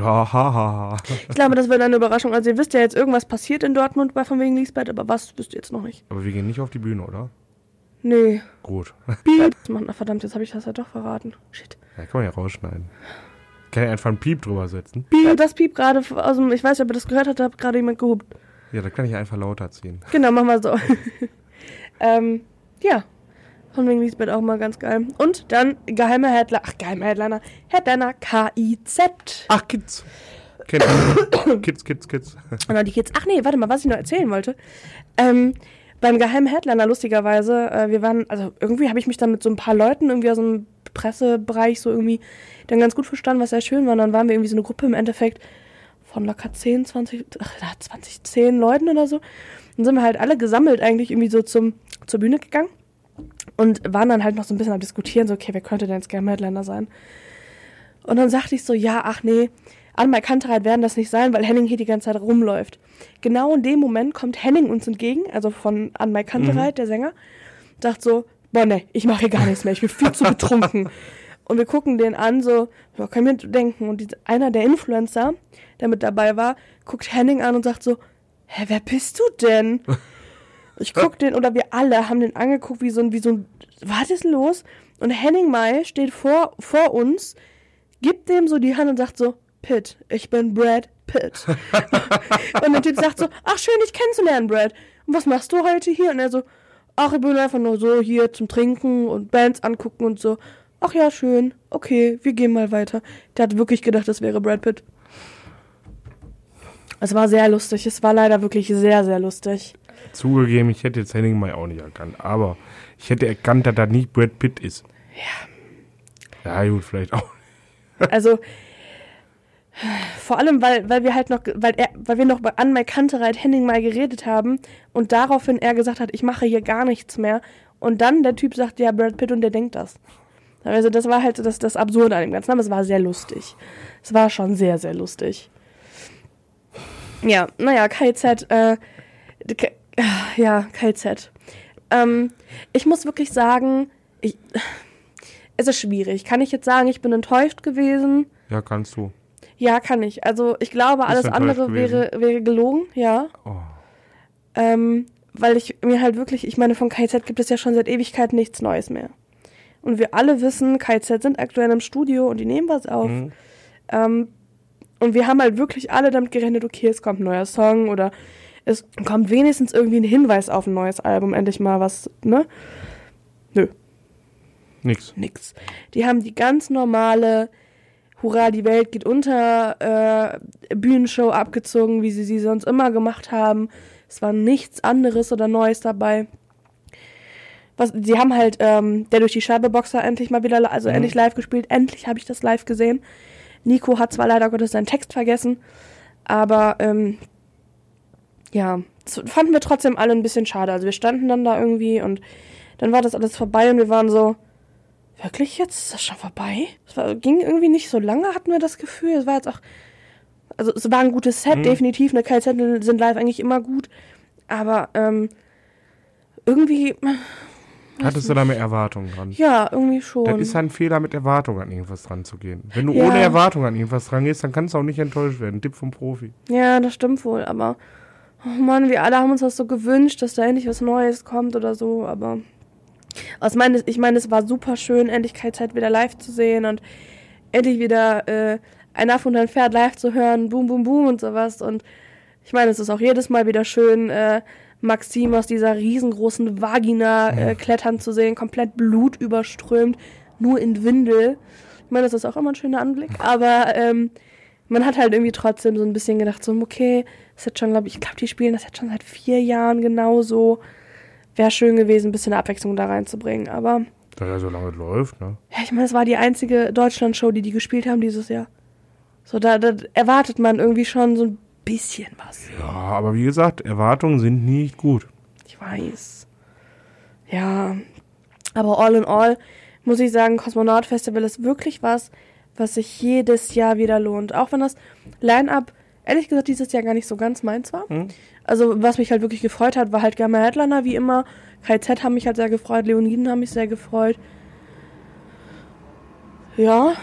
glaube, das wird eine Überraschung. Also ihr wisst ja jetzt, irgendwas passiert in Dortmund bei von wegen Lisbeth, aber was wisst ihr jetzt noch nicht. Aber wir gehen nicht auf die Bühne, oder? Nee. Gut. *laughs* Mann, na verdammt, jetzt habe ich das ja doch verraten. Shit. Ja, kann man ja rausschneiden. Kann ja einfach einen Piep drüber setzen. Ja, das Piep gerade aus dem, ich weiß nicht, ob ihr das gehört habt, da hat gerade jemand gehupt. Ja, da kann ich einfach lauter ziehen. Genau, machen wir so. *laughs* ähm, ja. Von wegen Lisbeth auch mal ganz geil. Und dann geheimer Headliner, ach, geheimer Headliner, Headliner KIZ. Ach, Kids. Kids, *coughs* Kids, Kids. Und dann die Kids. Ach nee, warte mal, was ich noch erzählen wollte. Ähm, beim geheimen Headliner, lustigerweise, äh, wir waren, also irgendwie habe ich mich dann mit so ein paar Leuten irgendwie aus dem Pressebereich so irgendwie dann ganz gut verstanden, was sehr schön war. Und dann waren wir irgendwie so eine Gruppe im Endeffekt von locker 10, 20, ach, 20, 10 Leuten oder so. Dann sind wir halt alle gesammelt eigentlich irgendwie so zum, zur Bühne gegangen und waren dann halt noch so ein bisschen am Diskutieren, so, okay, wer könnte denn jetzt gerne Headliner sein? Und dann sagte ich so, ja, ach nee, an meiner Kantereit werden das nicht sein, weil Henning hier die ganze Zeit rumläuft. Genau in dem Moment kommt Henning uns entgegen, also von an Mike Kantereit, der Sänger, sagt so, boah, ne, ich mache hier gar nichts mehr, ich bin viel zu *laughs* betrunken. Und wir gucken den an, so, ja, kann mir denken. Und die, einer der Influencer, der mit dabei war, guckt Henning an und sagt so, hä, wer bist du denn? *laughs* Ich guck den, oder wir alle haben den angeguckt, wie so ein, wie so ein, was ist los? Und Henning Mai steht vor, vor uns, gibt dem so die Hand und sagt so, Pitt, ich bin Brad Pitt. *laughs* und der Typ sagt so, ach schön, dich kennenzulernen, Brad. Und was machst du heute hier? Und er so, ach, ich bin einfach nur so hier zum Trinken und Bands angucken und so. Ach ja, schön. Okay, wir gehen mal weiter. Der hat wirklich gedacht, das wäre Brad Pitt. Es war sehr lustig. Es war leider wirklich sehr, sehr lustig. Zugegeben, ich hätte jetzt Henning Mai auch nicht erkannt. Aber ich hätte erkannt, dass das nicht Brad Pitt ist. Ja. Ja, gut, vielleicht auch. Also, *laughs* vor allem, weil, weil wir halt noch, weil er, weil wir noch an Mike Kantereit Henning mal geredet haben und daraufhin er gesagt hat, ich mache hier gar nichts mehr. Und dann der Typ sagt, ja, Brad Pitt und der denkt das. Also das war halt das, das Absurde an dem Ganzen, aber es war sehr lustig. Es war schon sehr, sehr lustig. Ja, naja, KZ, äh, K ja, KZ. Ähm, ich muss wirklich sagen, ich, es ist schwierig. Kann ich jetzt sagen, ich bin enttäuscht gewesen? Ja, kannst du. Ja, kann ich. Also ich glaube, alles andere wäre, wäre gelogen, ja. Oh. Ähm, weil ich mir halt wirklich, ich meine, von KZ gibt es ja schon seit Ewigkeit nichts Neues mehr. Und wir alle wissen, KZ sind aktuell im Studio und die nehmen was auf. Mhm. Ähm, und wir haben halt wirklich alle damit gerechnet, okay, es kommt ein neuer Song oder es kommt wenigstens irgendwie ein Hinweis auf ein neues Album, endlich mal was, ne? Nö, Nix. nix. Die haben die ganz normale Hurra, die Welt geht unter äh, Bühnenshow abgezogen, wie sie sie sonst immer gemacht haben. Es war nichts anderes oder Neues dabei. Was, sie haben halt ähm, der durch die Scheibe Boxer endlich mal wieder, also Mhm. endlich live gespielt. Endlich habe ich das live gesehen. Nico hat zwar leider Gottes seinen Text vergessen, aber ähm, ja, fanden wir trotzdem alle ein bisschen schade. Also wir standen dann da irgendwie und dann war das alles vorbei und wir waren so, wirklich jetzt? Ist das schon vorbei? Es war, ging irgendwie nicht so lange, hatten wir das Gefühl. Es war jetzt auch, also es war ein gutes Set, Mhm. definitiv. Ne, KZ sind live eigentlich immer gut, aber ähm, irgendwie, Hattest du da mehr Erwartungen dran? ja, irgendwie schon. Das ist ein Fehler, mit Erwartungen an irgendwas dran zu gehen. Wenn du Ja. ohne Erwartungen an irgendwas dran gehst, dann kannst du auch nicht enttäuscht werden. Tipp vom Profi. Ja, das stimmt wohl, aber oh Mann, wir alle haben uns das so gewünscht, dass da endlich was Neues kommt oder so, aber aus meine, ich meine, es war super schön, endlich KZ wieder live zu sehen und endlich wieder äh, ein Aff und ein Pferd live zu hören, boom, boom, boom und sowas und ich meine, es ist auch jedes Mal wieder schön, äh, Maxim aus dieser riesengroßen Vagina äh, klettern zu sehen, komplett blutüberströmt, nur in Windel. Ich meine, das ist auch immer ein schöner Anblick, aber ähm, man hat halt irgendwie trotzdem so ein bisschen gedacht, so, okay, das ist jetzt schon, glaube ich, ich glaube, die spielen das jetzt schon seit vier Jahren genauso. Wäre schön gewesen, ein bisschen Abwechslung da reinzubringen. Aber Da ja so lange läuft, ne? ja, ich meine, es war die einzige Deutschland-Show, die die gespielt haben dieses Jahr. So, da, da erwartet man irgendwie schon so ein bisschen was. Ja, aber wie gesagt, Erwartungen sind nicht gut. Ich weiß. Ja, aber all in all muss ich sagen, Kosmonaut Festival ist wirklich was, was sich jedes Jahr wieder lohnt. Auch wenn das Line-Up, ehrlich gesagt, dieses Jahr gar nicht so ganz meins war. Hm? Also, was mich halt wirklich gefreut hat, war halt Gamma Headliner, wie immer. KZ haben mich halt sehr gefreut, Leoniden haben mich sehr gefreut. Ja,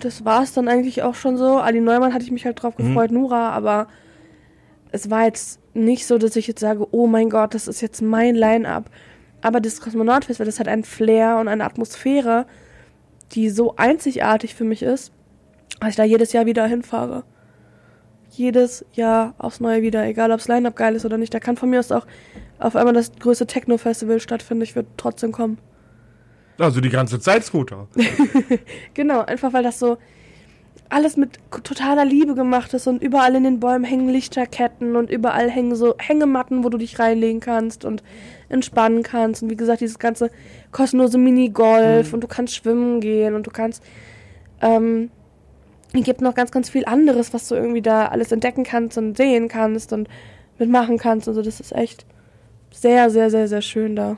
das war es dann eigentlich auch schon so. Ali Neumann hatte ich mich halt drauf gefreut, Nura, aber es war jetzt nicht so, dass ich jetzt sage, oh mein Gott, das ist jetzt mein Line-Up. Aber das Kosmonaut-Festival, das hat einen Flair und eine Atmosphäre, die so einzigartig für mich ist, dass ich da jedes Jahr wieder hinfahre. Jedes Jahr aufs Neue wieder, egal ob das Line-Up geil ist oder nicht. Da kann von mir aus auch auf einmal das größte Techno-Festival stattfinden. Ich würde trotzdem kommen. Also die ganze Zeit Scooter. *laughs* Genau, einfach weil das so alles mit totaler Liebe gemacht ist und überall in den Bäumen hängen Lichterketten und überall hängen so Hängematten, wo du dich reinlegen kannst und entspannen kannst. Und wie gesagt, dieses ganze kostenlose Minigolf und du kannst schwimmen gehen und du kannst. Ähm, gibt noch ganz, ganz viel anderes, was du irgendwie da alles entdecken kannst und sehen kannst und mitmachen kannst. Also, das ist echt sehr, sehr, sehr, sehr schön da.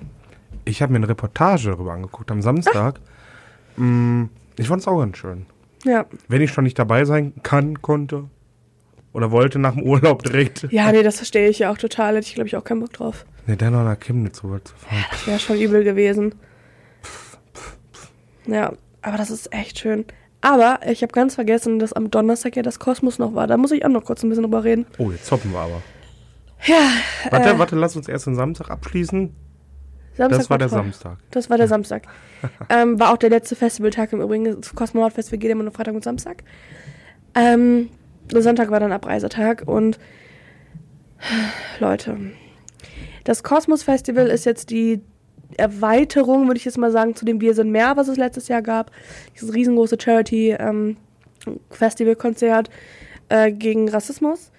Ich habe mir eine Reportage darüber angeguckt am Samstag. Mm, Ich fand es auch ganz schön. Ja. Wenn ich schon nicht dabei sein kann, konnte oder wollte nach dem Urlaub direkt. Ja, nee, das verstehe ich ja auch total. Hätte ich, glaube ich, auch keinen Bock drauf. Ne, dann noch nach Chemnitz rüber zu fahren. Das wäre schon übel gewesen. Ja, aber das ist echt schön. Aber ich habe ganz vergessen, dass am Donnerstag ja das Kosmos noch war. Da muss ich auch noch kurz ein bisschen drüber reden. Oh, jetzt zoppen wir aber. Ja. Warte, äh, warte, lass uns erst den Samstag abschließen. Samstag das war der toll. Samstag. Das war der Samstag. *laughs* ähm, war auch der letzte Festivaltag im Übrigen. Das Kosmonaut Festival geht immer nur Freitag und Samstag. Ähm, der Sonntag war dann Abreisetag und Leute, das Kosmos Festival ist jetzt die Erweiterung, würde ich jetzt mal sagen, zu dem Wir sind mehr, was es letztes Jahr gab. Dieses riesengroße Charity ähm, äh, gegen Rassismus,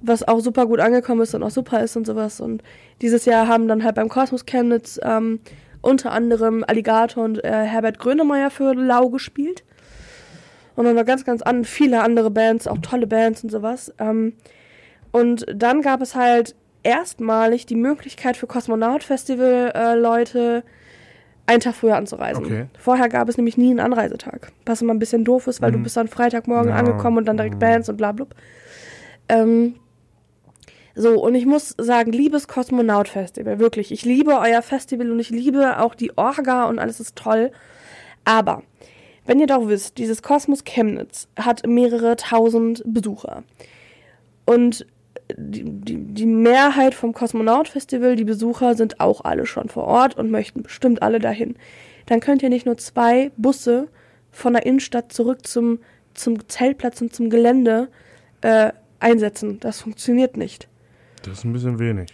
was auch super gut angekommen ist und auch super ist und sowas. Und dieses Jahr haben dann halt beim Kosmos Chemnitz ähm, unter anderem Alligator und äh, Herbert Grönemeyer für Lau gespielt. Und dann noch ganz, ganz an, viele andere Bands, auch tolle Bands und sowas. Ähm, und dann gab es halt erstmalig die Möglichkeit für Kosmonaut Festival äh, Leute einen Tag früher anzureisen. Okay. Vorher gab es nämlich nie einen Anreisetag. Was immer ein bisschen doof ist, weil du Mhm. bist dann Freitagmorgen Ja. angekommen und dann direkt Mhm. Bands und bla bla. Ähm, so, und ich muss sagen, liebes Kosmonaut Festival, wirklich. Ich liebe euer Festival und ich liebe auch die Orga und alles ist toll. Aber, wenn ihr doch wisst, dieses Kosmos Chemnitz hat mehrere tausend Besucher. Und die, die, die Mehrheit vom Kosmonaut Festival, die Besucher sind auch alle schon vor Ort und möchten bestimmt alle dahin. Dann könnt ihr nicht nur zwei Busse von der Innenstadt zurück zum, zum Zeltplatz und zum Gelände äh, einsetzen. Das funktioniert nicht. Das ist ein bisschen wenig.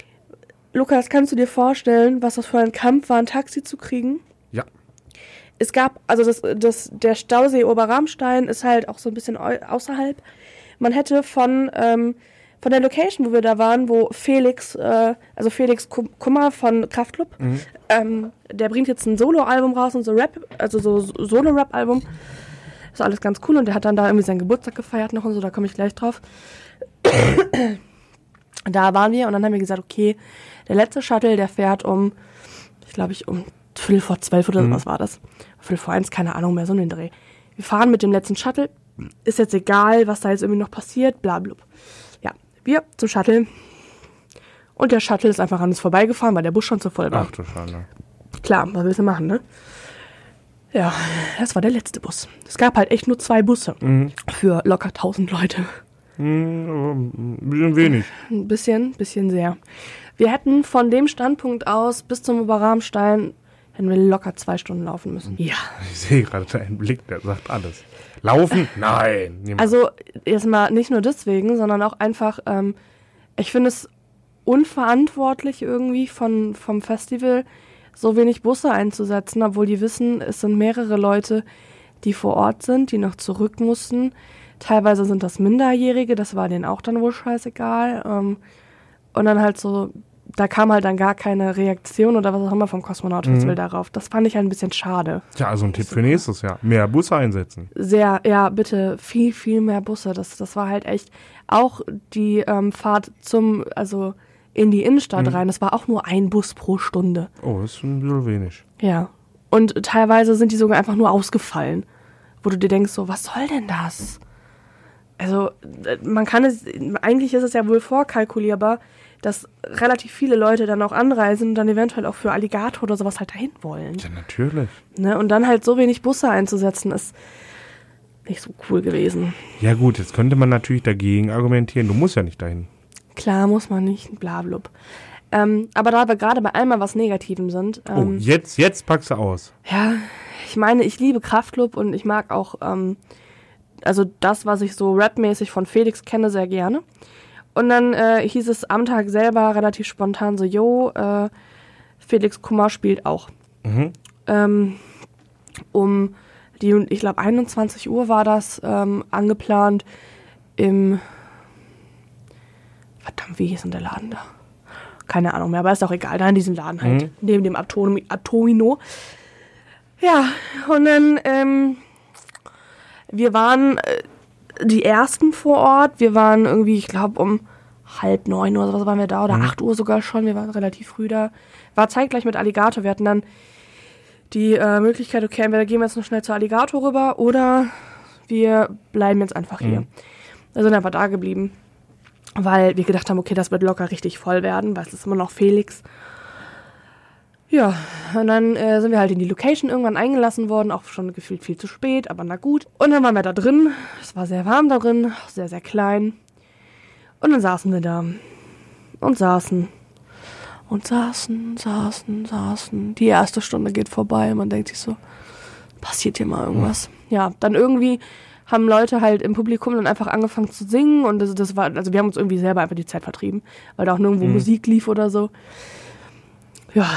Lukas, kannst du dir vorstellen, was das für ein Kampf war, ein Taxi zu kriegen? Ja. Es gab, also das, das, der Stausee Oberramstein ist halt auch so ein bisschen au- außerhalb. Man hätte von, ähm, von der Location, wo wir da waren, wo Felix, äh, also Felix Kum- Kummer von Kraftklub, Mhm. ähm, der bringt jetzt ein Solo-Album raus und so Rap, also so Solo-Rap-Album. Ist alles ganz cool und der hat dann da irgendwie seinen Geburtstag gefeiert noch und so, da komme ich gleich drauf. da waren wir und dann haben wir gesagt, okay, der letzte Shuttle, der fährt um, ich glaube ich, um Viertel vor zwölf oder Mhm. sowas war das. Viertel vor eins, keine Ahnung mehr, so einen Dreh. Wir fahren mit dem letzten Shuttle, ist jetzt egal, was da jetzt irgendwie noch passiert, bla bla. Wir zum Shuttle. Und der Shuttle ist einfach an uns vorbeigefahren, weil der Bus schon zu voll war. Ach du Schande. Klar, was willst du machen, ne? Ja, das war der letzte Bus. Es gab halt echt nur zwei Busse Mhm. für locker 1000 Leute. Mhm, ein bisschen wenig. Ein bisschen, bisschen sehr. Wir hätten von dem Standpunkt aus bis zum Oberramstein hätten wir locker zwei Stunden laufen müssen. Ja. Ich sehe gerade deinen Blick, der sagt alles. Laufen? *laughs* Nein. niemals. Also jetzt mal nicht nur deswegen, sondern auch einfach, ähm, ich finde es unverantwortlich irgendwie von, vom Festival, so wenig Busse einzusetzen, obwohl die wissen, es sind mehrere Leute, die vor Ort sind, die noch zurück mussten. Teilweise sind das Minderjährige, das war denen auch dann wohl scheißegal. Ähm, und dann halt so, da kam halt dann gar keine Reaktion oder was auch immer vom Kosmonaut-Festival Mhm. darauf. Das fand ich halt ein bisschen schade. ja, also ein Tipp für nächstes Jahr. Mehr Busse einsetzen. Sehr, ja, bitte viel, viel mehr Busse. Das, das war halt echt auch die ähm, Fahrt zum, also in die Innenstadt Mhm. rein. Das war auch nur ein Bus pro Stunde. Oh, das ist ein bisschen wenig. Ja. Und teilweise sind die sogar einfach nur ausgefallen. Wo du dir denkst, so, was soll denn das? Also, äh, man kann es, eigentlich ist es ja wohl vorkalkulierbar, dass relativ viele Leute dann auch anreisen und dann eventuell auch für Alligator oder sowas halt dahin wollen. Ja, natürlich. Ne? Und dann halt so wenig Busse einzusetzen, ist nicht so cool gewesen. Ja gut, jetzt könnte man natürlich dagegen argumentieren. Du musst ja nicht dahin. Klar muss man nicht, blablub. Ähm, aber da wir gerade bei einmal was Negativem sind, Oh, ähm, jetzt, jetzt packst du aus. ja, ich meine, ich liebe Kraftclub und ich mag auch, ähm, also das, was ich so rapmäßig von Felix kenne, sehr gerne. Und dann äh, hieß es am Tag selber relativ spontan so, yo, äh, Felix Kummer spielt auch. Mhm. ähm, um die, ich glaube 21 Uhr war das ähm, angeplant im verdammt, wie hieß denn der Laden da? Keine Ahnung mehr, aber ist auch egal, da in diesem Laden halt, Mhm. neben dem Atom Atomino. Ja, und dann, ähm, wir waren äh, die Ersten vor Ort, wir waren irgendwie, ich glaube um halb neun oder sowas waren wir da, oder Mhm. acht Uhr sogar schon, wir waren relativ früh da. War zeitgleich mit Alligator, wir hatten dann die äh, Möglichkeit, okay, entweder gehen wir jetzt noch schnell zu Alligator rüber oder wir bleiben jetzt einfach hier. Mhm. Wir sind einfach da geblieben, weil wir gedacht haben, okay, das wird locker richtig voll werden, weil es ist immer noch Felix. Ja, und dann äh, sind wir halt in die Location irgendwann eingelassen worden, auch schon gefühlt viel zu spät, aber na gut. Und dann waren wir da drin, es war sehr warm da drin, sehr, sehr klein. Und dann saßen wir da und saßen und saßen, saßen, saßen. Die erste Stunde geht vorbei, man denkt sich so, passiert hier mal irgendwas. Ja, dann irgendwie haben Leute halt im Publikum dann einfach angefangen zu singen und das, das war, also wir haben uns irgendwie selber einfach die Zeit vertrieben, weil da auch nirgendwo Mhm. Musik lief oder so. Ja,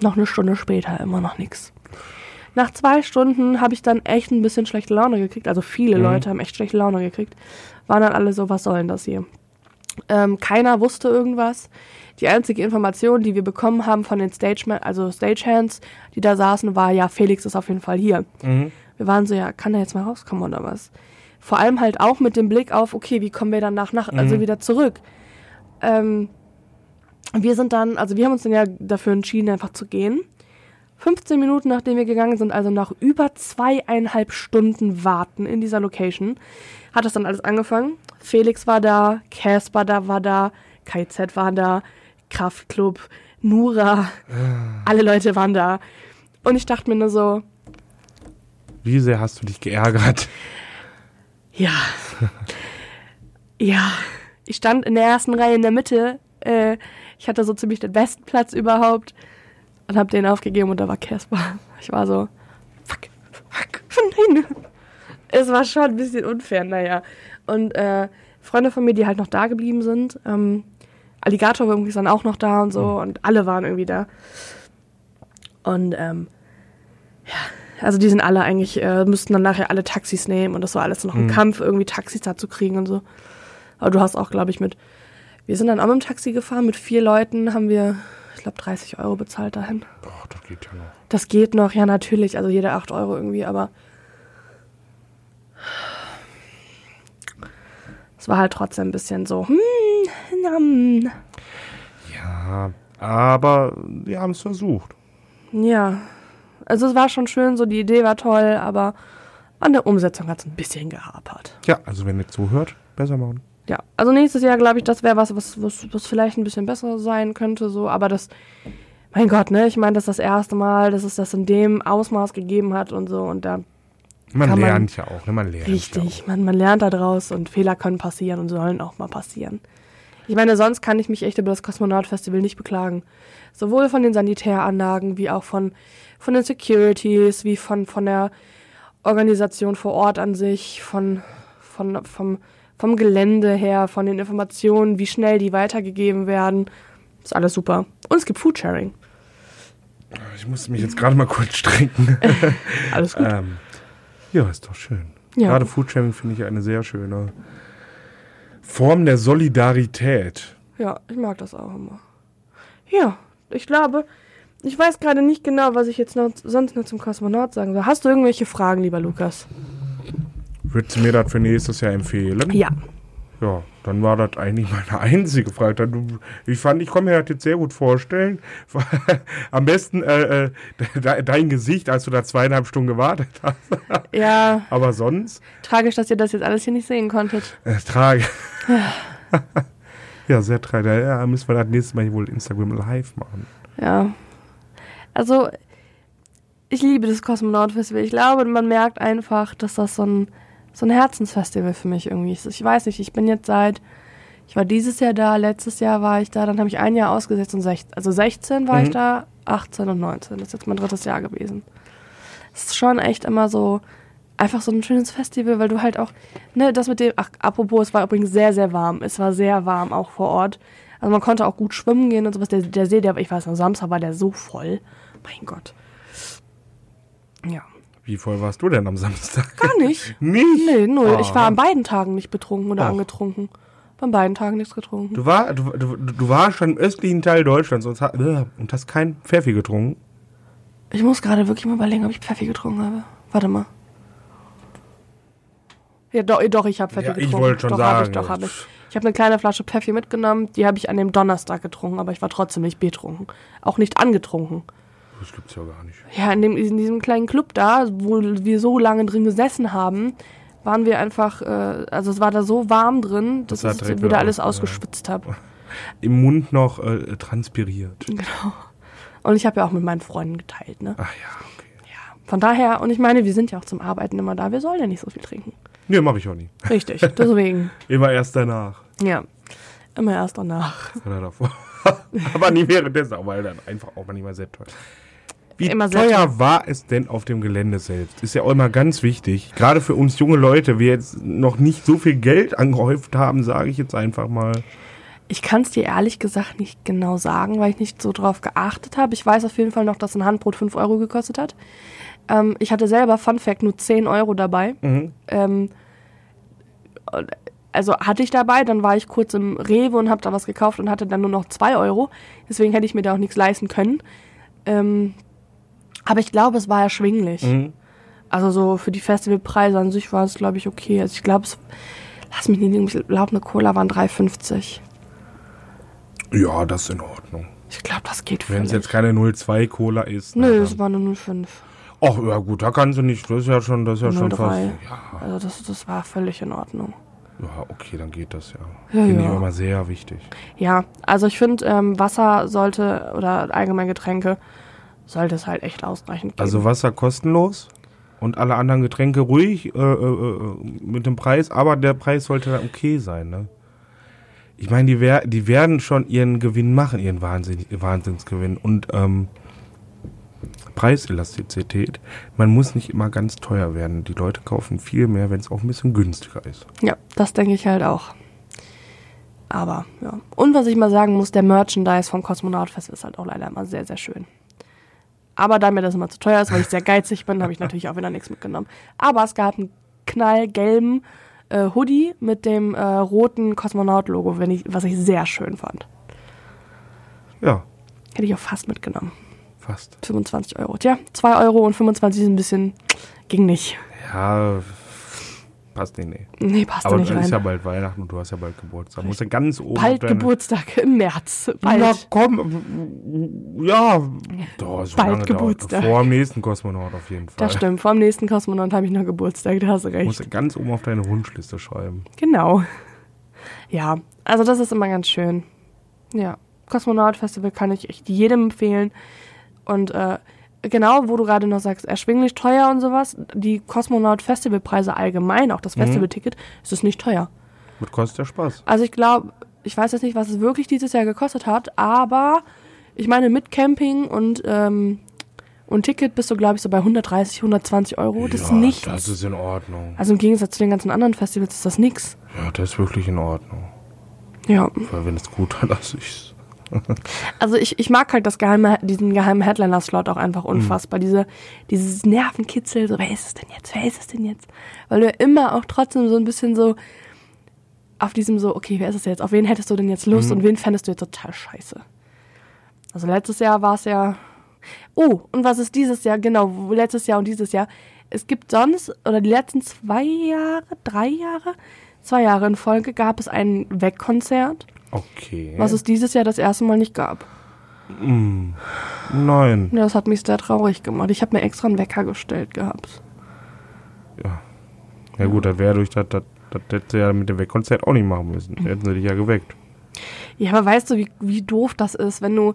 noch eine Stunde später immer noch nichts. Nach zwei Stunden habe ich dann echt ein bisschen schlechte Laune gekriegt. Also viele Mhm. Leute haben echt schlechte Laune gekriegt. Waren dann alle so, was soll denn das hier? Ähm, keiner wusste irgendwas. Die einzige Information, die wir bekommen haben von den Stage, also Stagehands, die da saßen, war ja, Felix ist auf jeden Fall hier. Mhm. Wir waren so, ja, kann er jetzt mal rauskommen oder was? Vor allem halt auch mit dem Blick auf, okay, wie kommen wir dann nach Nacht, also Mhm. wieder zurück? Ähm, wir sind dann, also wir haben uns dann ja dafür entschieden, einfach zu gehen. 15 Minuten nachdem wir gegangen sind, also nach über zweieinhalb Stunden Warten in dieser Location, hat das dann alles angefangen. Felix war da, Casper da war da, KZ war da, Kraftklub, Nura, alle Leute waren da. Und ich dachte mir nur so, Wie sehr hast du dich geärgert? Ja. *laughs* ja. Ich stand in der ersten Reihe in der Mitte. Äh, ich hatte so ziemlich den besten Platz überhaupt. Und hab den aufgegeben und da war Casper. Ich war so, fuck, fuck, nein. Es war schon ein bisschen unfair, naja. Und äh, Freunde von mir, die halt noch da geblieben sind. Ähm, Alligator war irgendwie dann auch noch da und so. Und alle waren irgendwie da. Und ähm, ja, also die sind alle eigentlich, äh, müssten dann nachher alle Taxis nehmen und das war alles noch ein Mhm. Kampf, irgendwie Taxis da zu kriegen und so. Aber du hast auch, glaube ich, mit, wir sind dann auch mit dem Taxi gefahren, mit vier Leuten haben wir, ich glaube, 30 Euro bezahlt dahin. Ach, das geht ja noch. Das geht noch, ja natürlich, also jede 8 Euro irgendwie, aber es war halt trotzdem ein bisschen so, hm, nam. Ja, aber wir haben es versucht. ja. Also es war schon schön, so die Idee war toll, aber an der Umsetzung hat es ein bisschen gehapert. Ja, also wenn ihr zuhört, besser machen. Ja, also nächstes Jahr glaube ich, das wäre was, was, was, was vielleicht ein bisschen besser sein könnte, so, aber das, mein Gott, ne, ich meine, das ist das erste Mal, dass es das in dem Ausmaß gegeben hat und so und da, Man Kann man- lernt ja auch, ne? Man lernt richtig, Ja man, man lernt da draus und Fehler können passieren und sollen auch mal passieren. Ich meine, sonst kann ich mich echt über das Kosmonaut-Festival nicht beklagen. Sowohl von den Sanitäranlagen, wie auch von, von den Securities, wie von, von der Organisation vor Ort an sich, von, von, vom, vom Gelände her, von den Informationen, wie schnell die weitergegeben werden. Ist alles super. Und es gibt Foodsharing. Ich muss mich jetzt gerade mal kurz strecken. *laughs* Alles gut. ähm, ja, ist doch schön. Ja. Gerade Foodsharing finde ich eine sehr schöne Form der Solidarität. Ja, ich mag das auch immer. Ja, ich glaube, ich weiß gerade nicht genau, was ich jetzt noch, sonst noch zum Kosmonaut sagen soll. Hast du irgendwelche Fragen, lieber Lukas? Würdest du mir das für nächstes Jahr empfehlen? Ja. Ja, dann war das eigentlich meine einzige Frage. Ich fand, ich kann mir das jetzt sehr gut vorstellen. *laughs* Am besten äh, äh, de dein Gesicht, als du da zweieinhalb Stunden gewartet hast. *laughs* Ja, Aber sonst, tragisch, dass ihr das jetzt alles hier nicht sehen konntet. äh, trage. ja, *laughs* sehr tragisch. Ja, müssen wir das nächste Mal wohl Instagram live machen. Ja. Also, ich liebe das Kosmonaut-Festival. Ich glaube, man merkt einfach, dass das so ein, so ein Herzensfestival für mich irgendwie. Ich weiß nicht, ich bin jetzt seit, ich war dieses Jahr da, letztes Jahr war ich da, dann habe ich ein Jahr ausgesetzt und 16, also 16 war ich Mhm. da, 18 und 19. Das ist jetzt mein drittes Jahr gewesen. Es ist schon echt immer so, einfach so ein schönes Festival, weil du halt auch, ne, das mit dem, ach, apropos, es war übrigens sehr, sehr warm. Es war sehr warm auch vor Ort. Also man konnte auch gut schwimmen gehen und sowas. Der, der See, der, ich weiß noch, Samstag war der so voll. Mein Gott. Ja. Wie voll warst du denn am Samstag? Gar nicht. *laughs* Nicht? Nee, null. Ich war Ah. an beiden Tagen nicht betrunken oder Och. angetrunken. An beiden Tagen nichts getrunken. Du, war, du, du, du warst schon im östlichen Teil Deutschlands und, hast- äh, und hast kein Pfeffi getrunken. Ich muss gerade wirklich mal überlegen, ob ich Pfeffi getrunken habe. Warte mal. Ja, doch, doch ich habe Pfeffi Ja, ich getrunken. wollte schon doch, sagen, Hab ich, doch, habe ich. Ich habe eine kleine Flasche Pfeffi mitgenommen. Die habe ich an dem Donnerstag getrunken, aber ich war trotzdem nicht betrunken. Auch nicht angetrunken. Das gibt's ja gar nicht. Ja, in, dem, in diesem kleinen Club da, wo wir so lange drin gesessen haben, waren wir einfach, äh, also es war da so warm drin, dass Das ich wieder alles aus- ausgeschwitzt habe. *laughs* Im Mund noch äh, transpiriert. Genau. Und ich habe ja auch mit meinen Freunden geteilt, ne? Ach ja, okay. Ja. Von daher, und ich meine, wir sind ja auch zum Arbeiten immer da, wir sollen ja nicht so viel trinken. Nee, mach ich auch nie. Richtig, *laughs* deswegen. Immer erst danach. Ja. Immer erst danach. Oder davor. *laughs* Aber nie währenddessen, weil dann einfach auch manchmal sehr teuer. Wie Immer sehr teuer war es denn auf dem Gelände selbst? Ist ja auch immer ganz wichtig. Gerade für uns junge Leute, wir jetzt noch nicht so viel Geld angehäuft haben, sage ich jetzt einfach mal. Ich kann es dir ehrlich gesagt nicht genau sagen, weil ich nicht so drauf geachtet habe. Ich weiß auf jeden Fall noch, dass ein Handbrot 5 Euro gekostet hat. Ähm, ich hatte selber, Fun Fact, nur 10 Euro dabei. Ähm, und- also hatte ich dabei, dann war ich kurz im Rewe und habe da was gekauft und hatte dann nur noch 2 Euro. Deswegen hätte ich mir da auch nichts leisten können. Ähm, aber ich glaube, es war erschwinglich. Mhm. Also so für die Festivalpreise an sich war es, glaube ich, okay. Also ich glaube, es, lass mich nicht lügen, ich glaube, eine Cola waren 3,50. Ja, das ist in Ordnung. Ich glaube, das geht Wenn es jetzt keine 05 Cola ist. Nö, es war eine 05. Ach ja gut, da kannst du nicht. Das ist ja schon, das ist ja schon 03. fast. Ja, Also das, das war völlig in Ordnung. ja, okay, dann geht das ja. Ja, Finde ja. ich immer sehr wichtig. Ja, also ich finde, ähm, Wasser sollte, oder allgemein Getränke, sollte es halt echt ausreichend geben. Also Wasser kostenlos und alle anderen Getränke ruhig äh, äh, äh, mit dem Preis, aber der Preis sollte dann okay sein, ne? Ich meine, die, wer die werden schon ihren Gewinn machen, ihren Wahnsinn Wahnsinnsgewinn. Und ähm, Preiselastizität, man muss nicht immer ganz teuer werden. Die Leute kaufen viel mehr, wenn es auch ein bisschen günstiger ist. Ja, das denke ich halt auch. Aber, ja. Und was ich mal sagen muss, der Merchandise vom Kosmonautfest ist halt auch leider immer sehr, sehr schön. Aber da mir das immer zu teuer ist, weil ich sehr geizig bin, habe ich natürlich auch wieder nichts mitgenommen. Aber es gab einen knallgelben äh, Hoodie mit dem äh, roten Kosmonaut-Logo, was ich sehr schön fand. Ja, Hätte ich auch fast mitgenommen. fast. 25 Euro. Tja, 2 Euro und 25 ist ein bisschen. Ging nicht. Ja, passt nicht, nee. Nee, passt Aber nicht es ist rein. ja bald Weihnachten und du hast ja bald Geburtstag. Musst du ganz oben Bald Geburtstag im März. Bald. Ja, komm. Ja. Doch, ist schon Bald lange dauert. Geburtstag. Vor dem nächsten Kosmonaut auf jeden Fall. Das stimmt. Vor dem nächsten Kosmonaut habe ich noch Geburtstag, da hast du Musst recht. du ganz oben auf deine Wunschliste schreiben. Genau. Ja, also das ist immer ganz schön. Ja, Kosmonaut-Festival kann ich echt jedem empfehlen. Und äh, genau, wo du gerade noch sagst, erschwinglich teuer und sowas, die Kosmonaut-Festivalpreise allgemein, auch das Festivalticket, ist es nicht teuer. Mit kostet ja Spaß. Also ich glaube, ich weiß jetzt nicht, was es wirklich dieses Jahr gekostet hat, aber ich meine, mit Camping und, ähm, und Ticket bist du, glaube ich, so bei 130, 120 Euro. Das ist ja, nichts. Das ist in Ordnung. also im Gegensatz zu den ganzen anderen Festivals ist das nix. Ja, das ist wirklich in Ordnung. Ja. Weil wenn es gut hat, lass ich's. *laughs* Also ich, ich mag halt das geheime, diesen geheimen Headliner-Slot auch einfach unfassbar. Diese, dieses Nervenkitzel, so, wer ist es denn jetzt? Wer ist es denn jetzt? Weil du ja immer auch trotzdem so ein bisschen so auf diesem so, okay, wer ist es jetzt? Auf wen hättest du denn jetzt Lust und wen fändest du jetzt total scheiße? Also letztes Jahr war es ja. Oh, und was ist dieses Jahr? Genau, letztes Jahr und dieses Jahr. Es gibt sonst, oder die letzten zwei Jahre, drei Jahre, zwei Jahre in Folge gab es ein Wegkonzert, Okay. was es dieses Jahr das erste Mal nicht gab. Nein. Ja, das hat mich sehr traurig gemacht. Ich habe mir extra einen Wecker gestellt gehabt. Ja. Ja gut, das wäre durch das, das, das hättest du ja mit dem Wegkonzert auch nicht machen müssen. Hätten sie dich ja geweckt. Ja, aber weißt du, wie, wie doof das ist, wenn du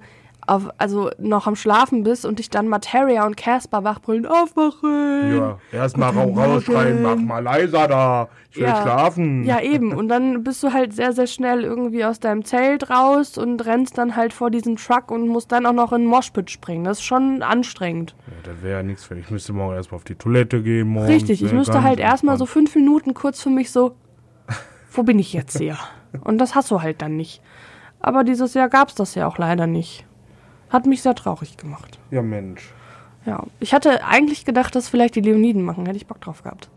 auf, also noch am Schlafen bist und dich dann Materia und Casper wachbrüllen, aufwachen. Ja, erstmal Guten rausschreien, mach mal leiser da. Ich will Ja. schlafen. Ja, eben. Und dann bist du halt sehr, sehr schnell irgendwie aus deinem Zelt raus und rennst dann halt vor diesen Truck und musst dann auch noch in den Moshpit springen. Das ist schon anstrengend. Ja, das wäre ja nichts für mich. Ich müsste morgen erstmal auf die Toilette gehen. Morgens, Richtig, ich ne, müsste halt erstmal so fünf Minuten kurz für mich so, wo bin ich jetzt hier? *laughs* Und das hast du halt dann nicht. Aber dieses Jahr gab's das ja auch leider nicht. Hat mich sehr traurig gemacht. Ja, Mensch. Ja, ich hatte eigentlich gedacht, dass vielleicht die Leoniden machen. Hätte ich Bock drauf gehabt.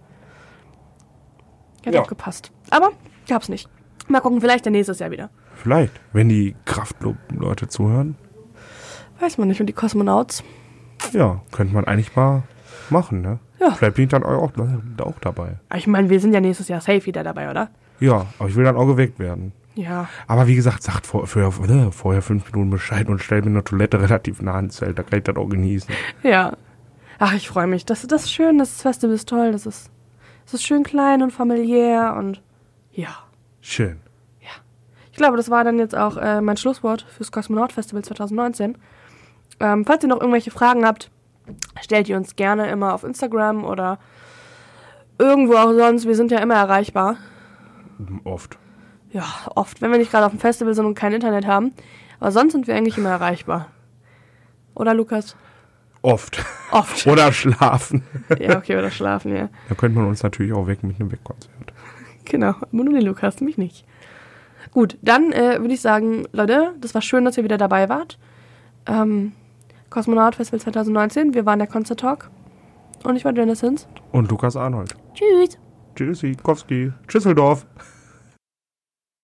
Hätte Ja. auch gepasst. Aber gab's nicht. Mal gucken, vielleicht der nächstes Jahr wieder. Vielleicht, wenn die Kraftclub-Leute zuhören. Weiß man nicht. Und die Kosmonauts? Ja, könnte man eigentlich mal machen, ne? Ja. Vielleicht bin ich dann auch, auch dabei. Ich meine, wir sind ja nächstes Jahr safe wieder dabei, oder? Ja, aber ich will dann auch geweckt werden. Ja. Aber wie gesagt, sagt vor, für, äh, vorher fünf Minuten Bescheid und stellt mir eine Toilette *laughs* relativ nah ans Zelt. Da kann ich das auch genießen. Ja. Ach, ich freue mich. Das, das ist schön, das Festival ist toll, das ist, Es ist schön klein und familiär und ja. Schön. Ich glaube, das war dann jetzt auch äh, mein Schlusswort fürs Kosmonaut Festival 2019. Ähm, falls ihr noch irgendwelche Fragen habt, stellt ihr uns gerne immer auf Instagram oder irgendwo auch sonst. Wir sind ja immer erreichbar. Oft. Ja, oft, wenn wir nicht gerade auf dem Festival sind und kein Internet haben. Aber sonst sind wir eigentlich immer erreichbar. Oder Lukas? Oft. Oft. *laughs* Oder schlafen. ja, okay, oder schlafen, ja. Da könnte man uns natürlich auch wecken mit einem Wegkonzert. Genau, aber nur den Lukas, mich nicht. Gut, dann äh, würde ich sagen, Leute, das war schön, dass ihr wieder dabei wart. Ähm, Kosmonaut Festival 2019, wir waren der Concert Talk. Und ich war Dennis Hinz. Und Lukas Arnold. Tschüss. Tschüssi, Kowski, Tschüsseldorf.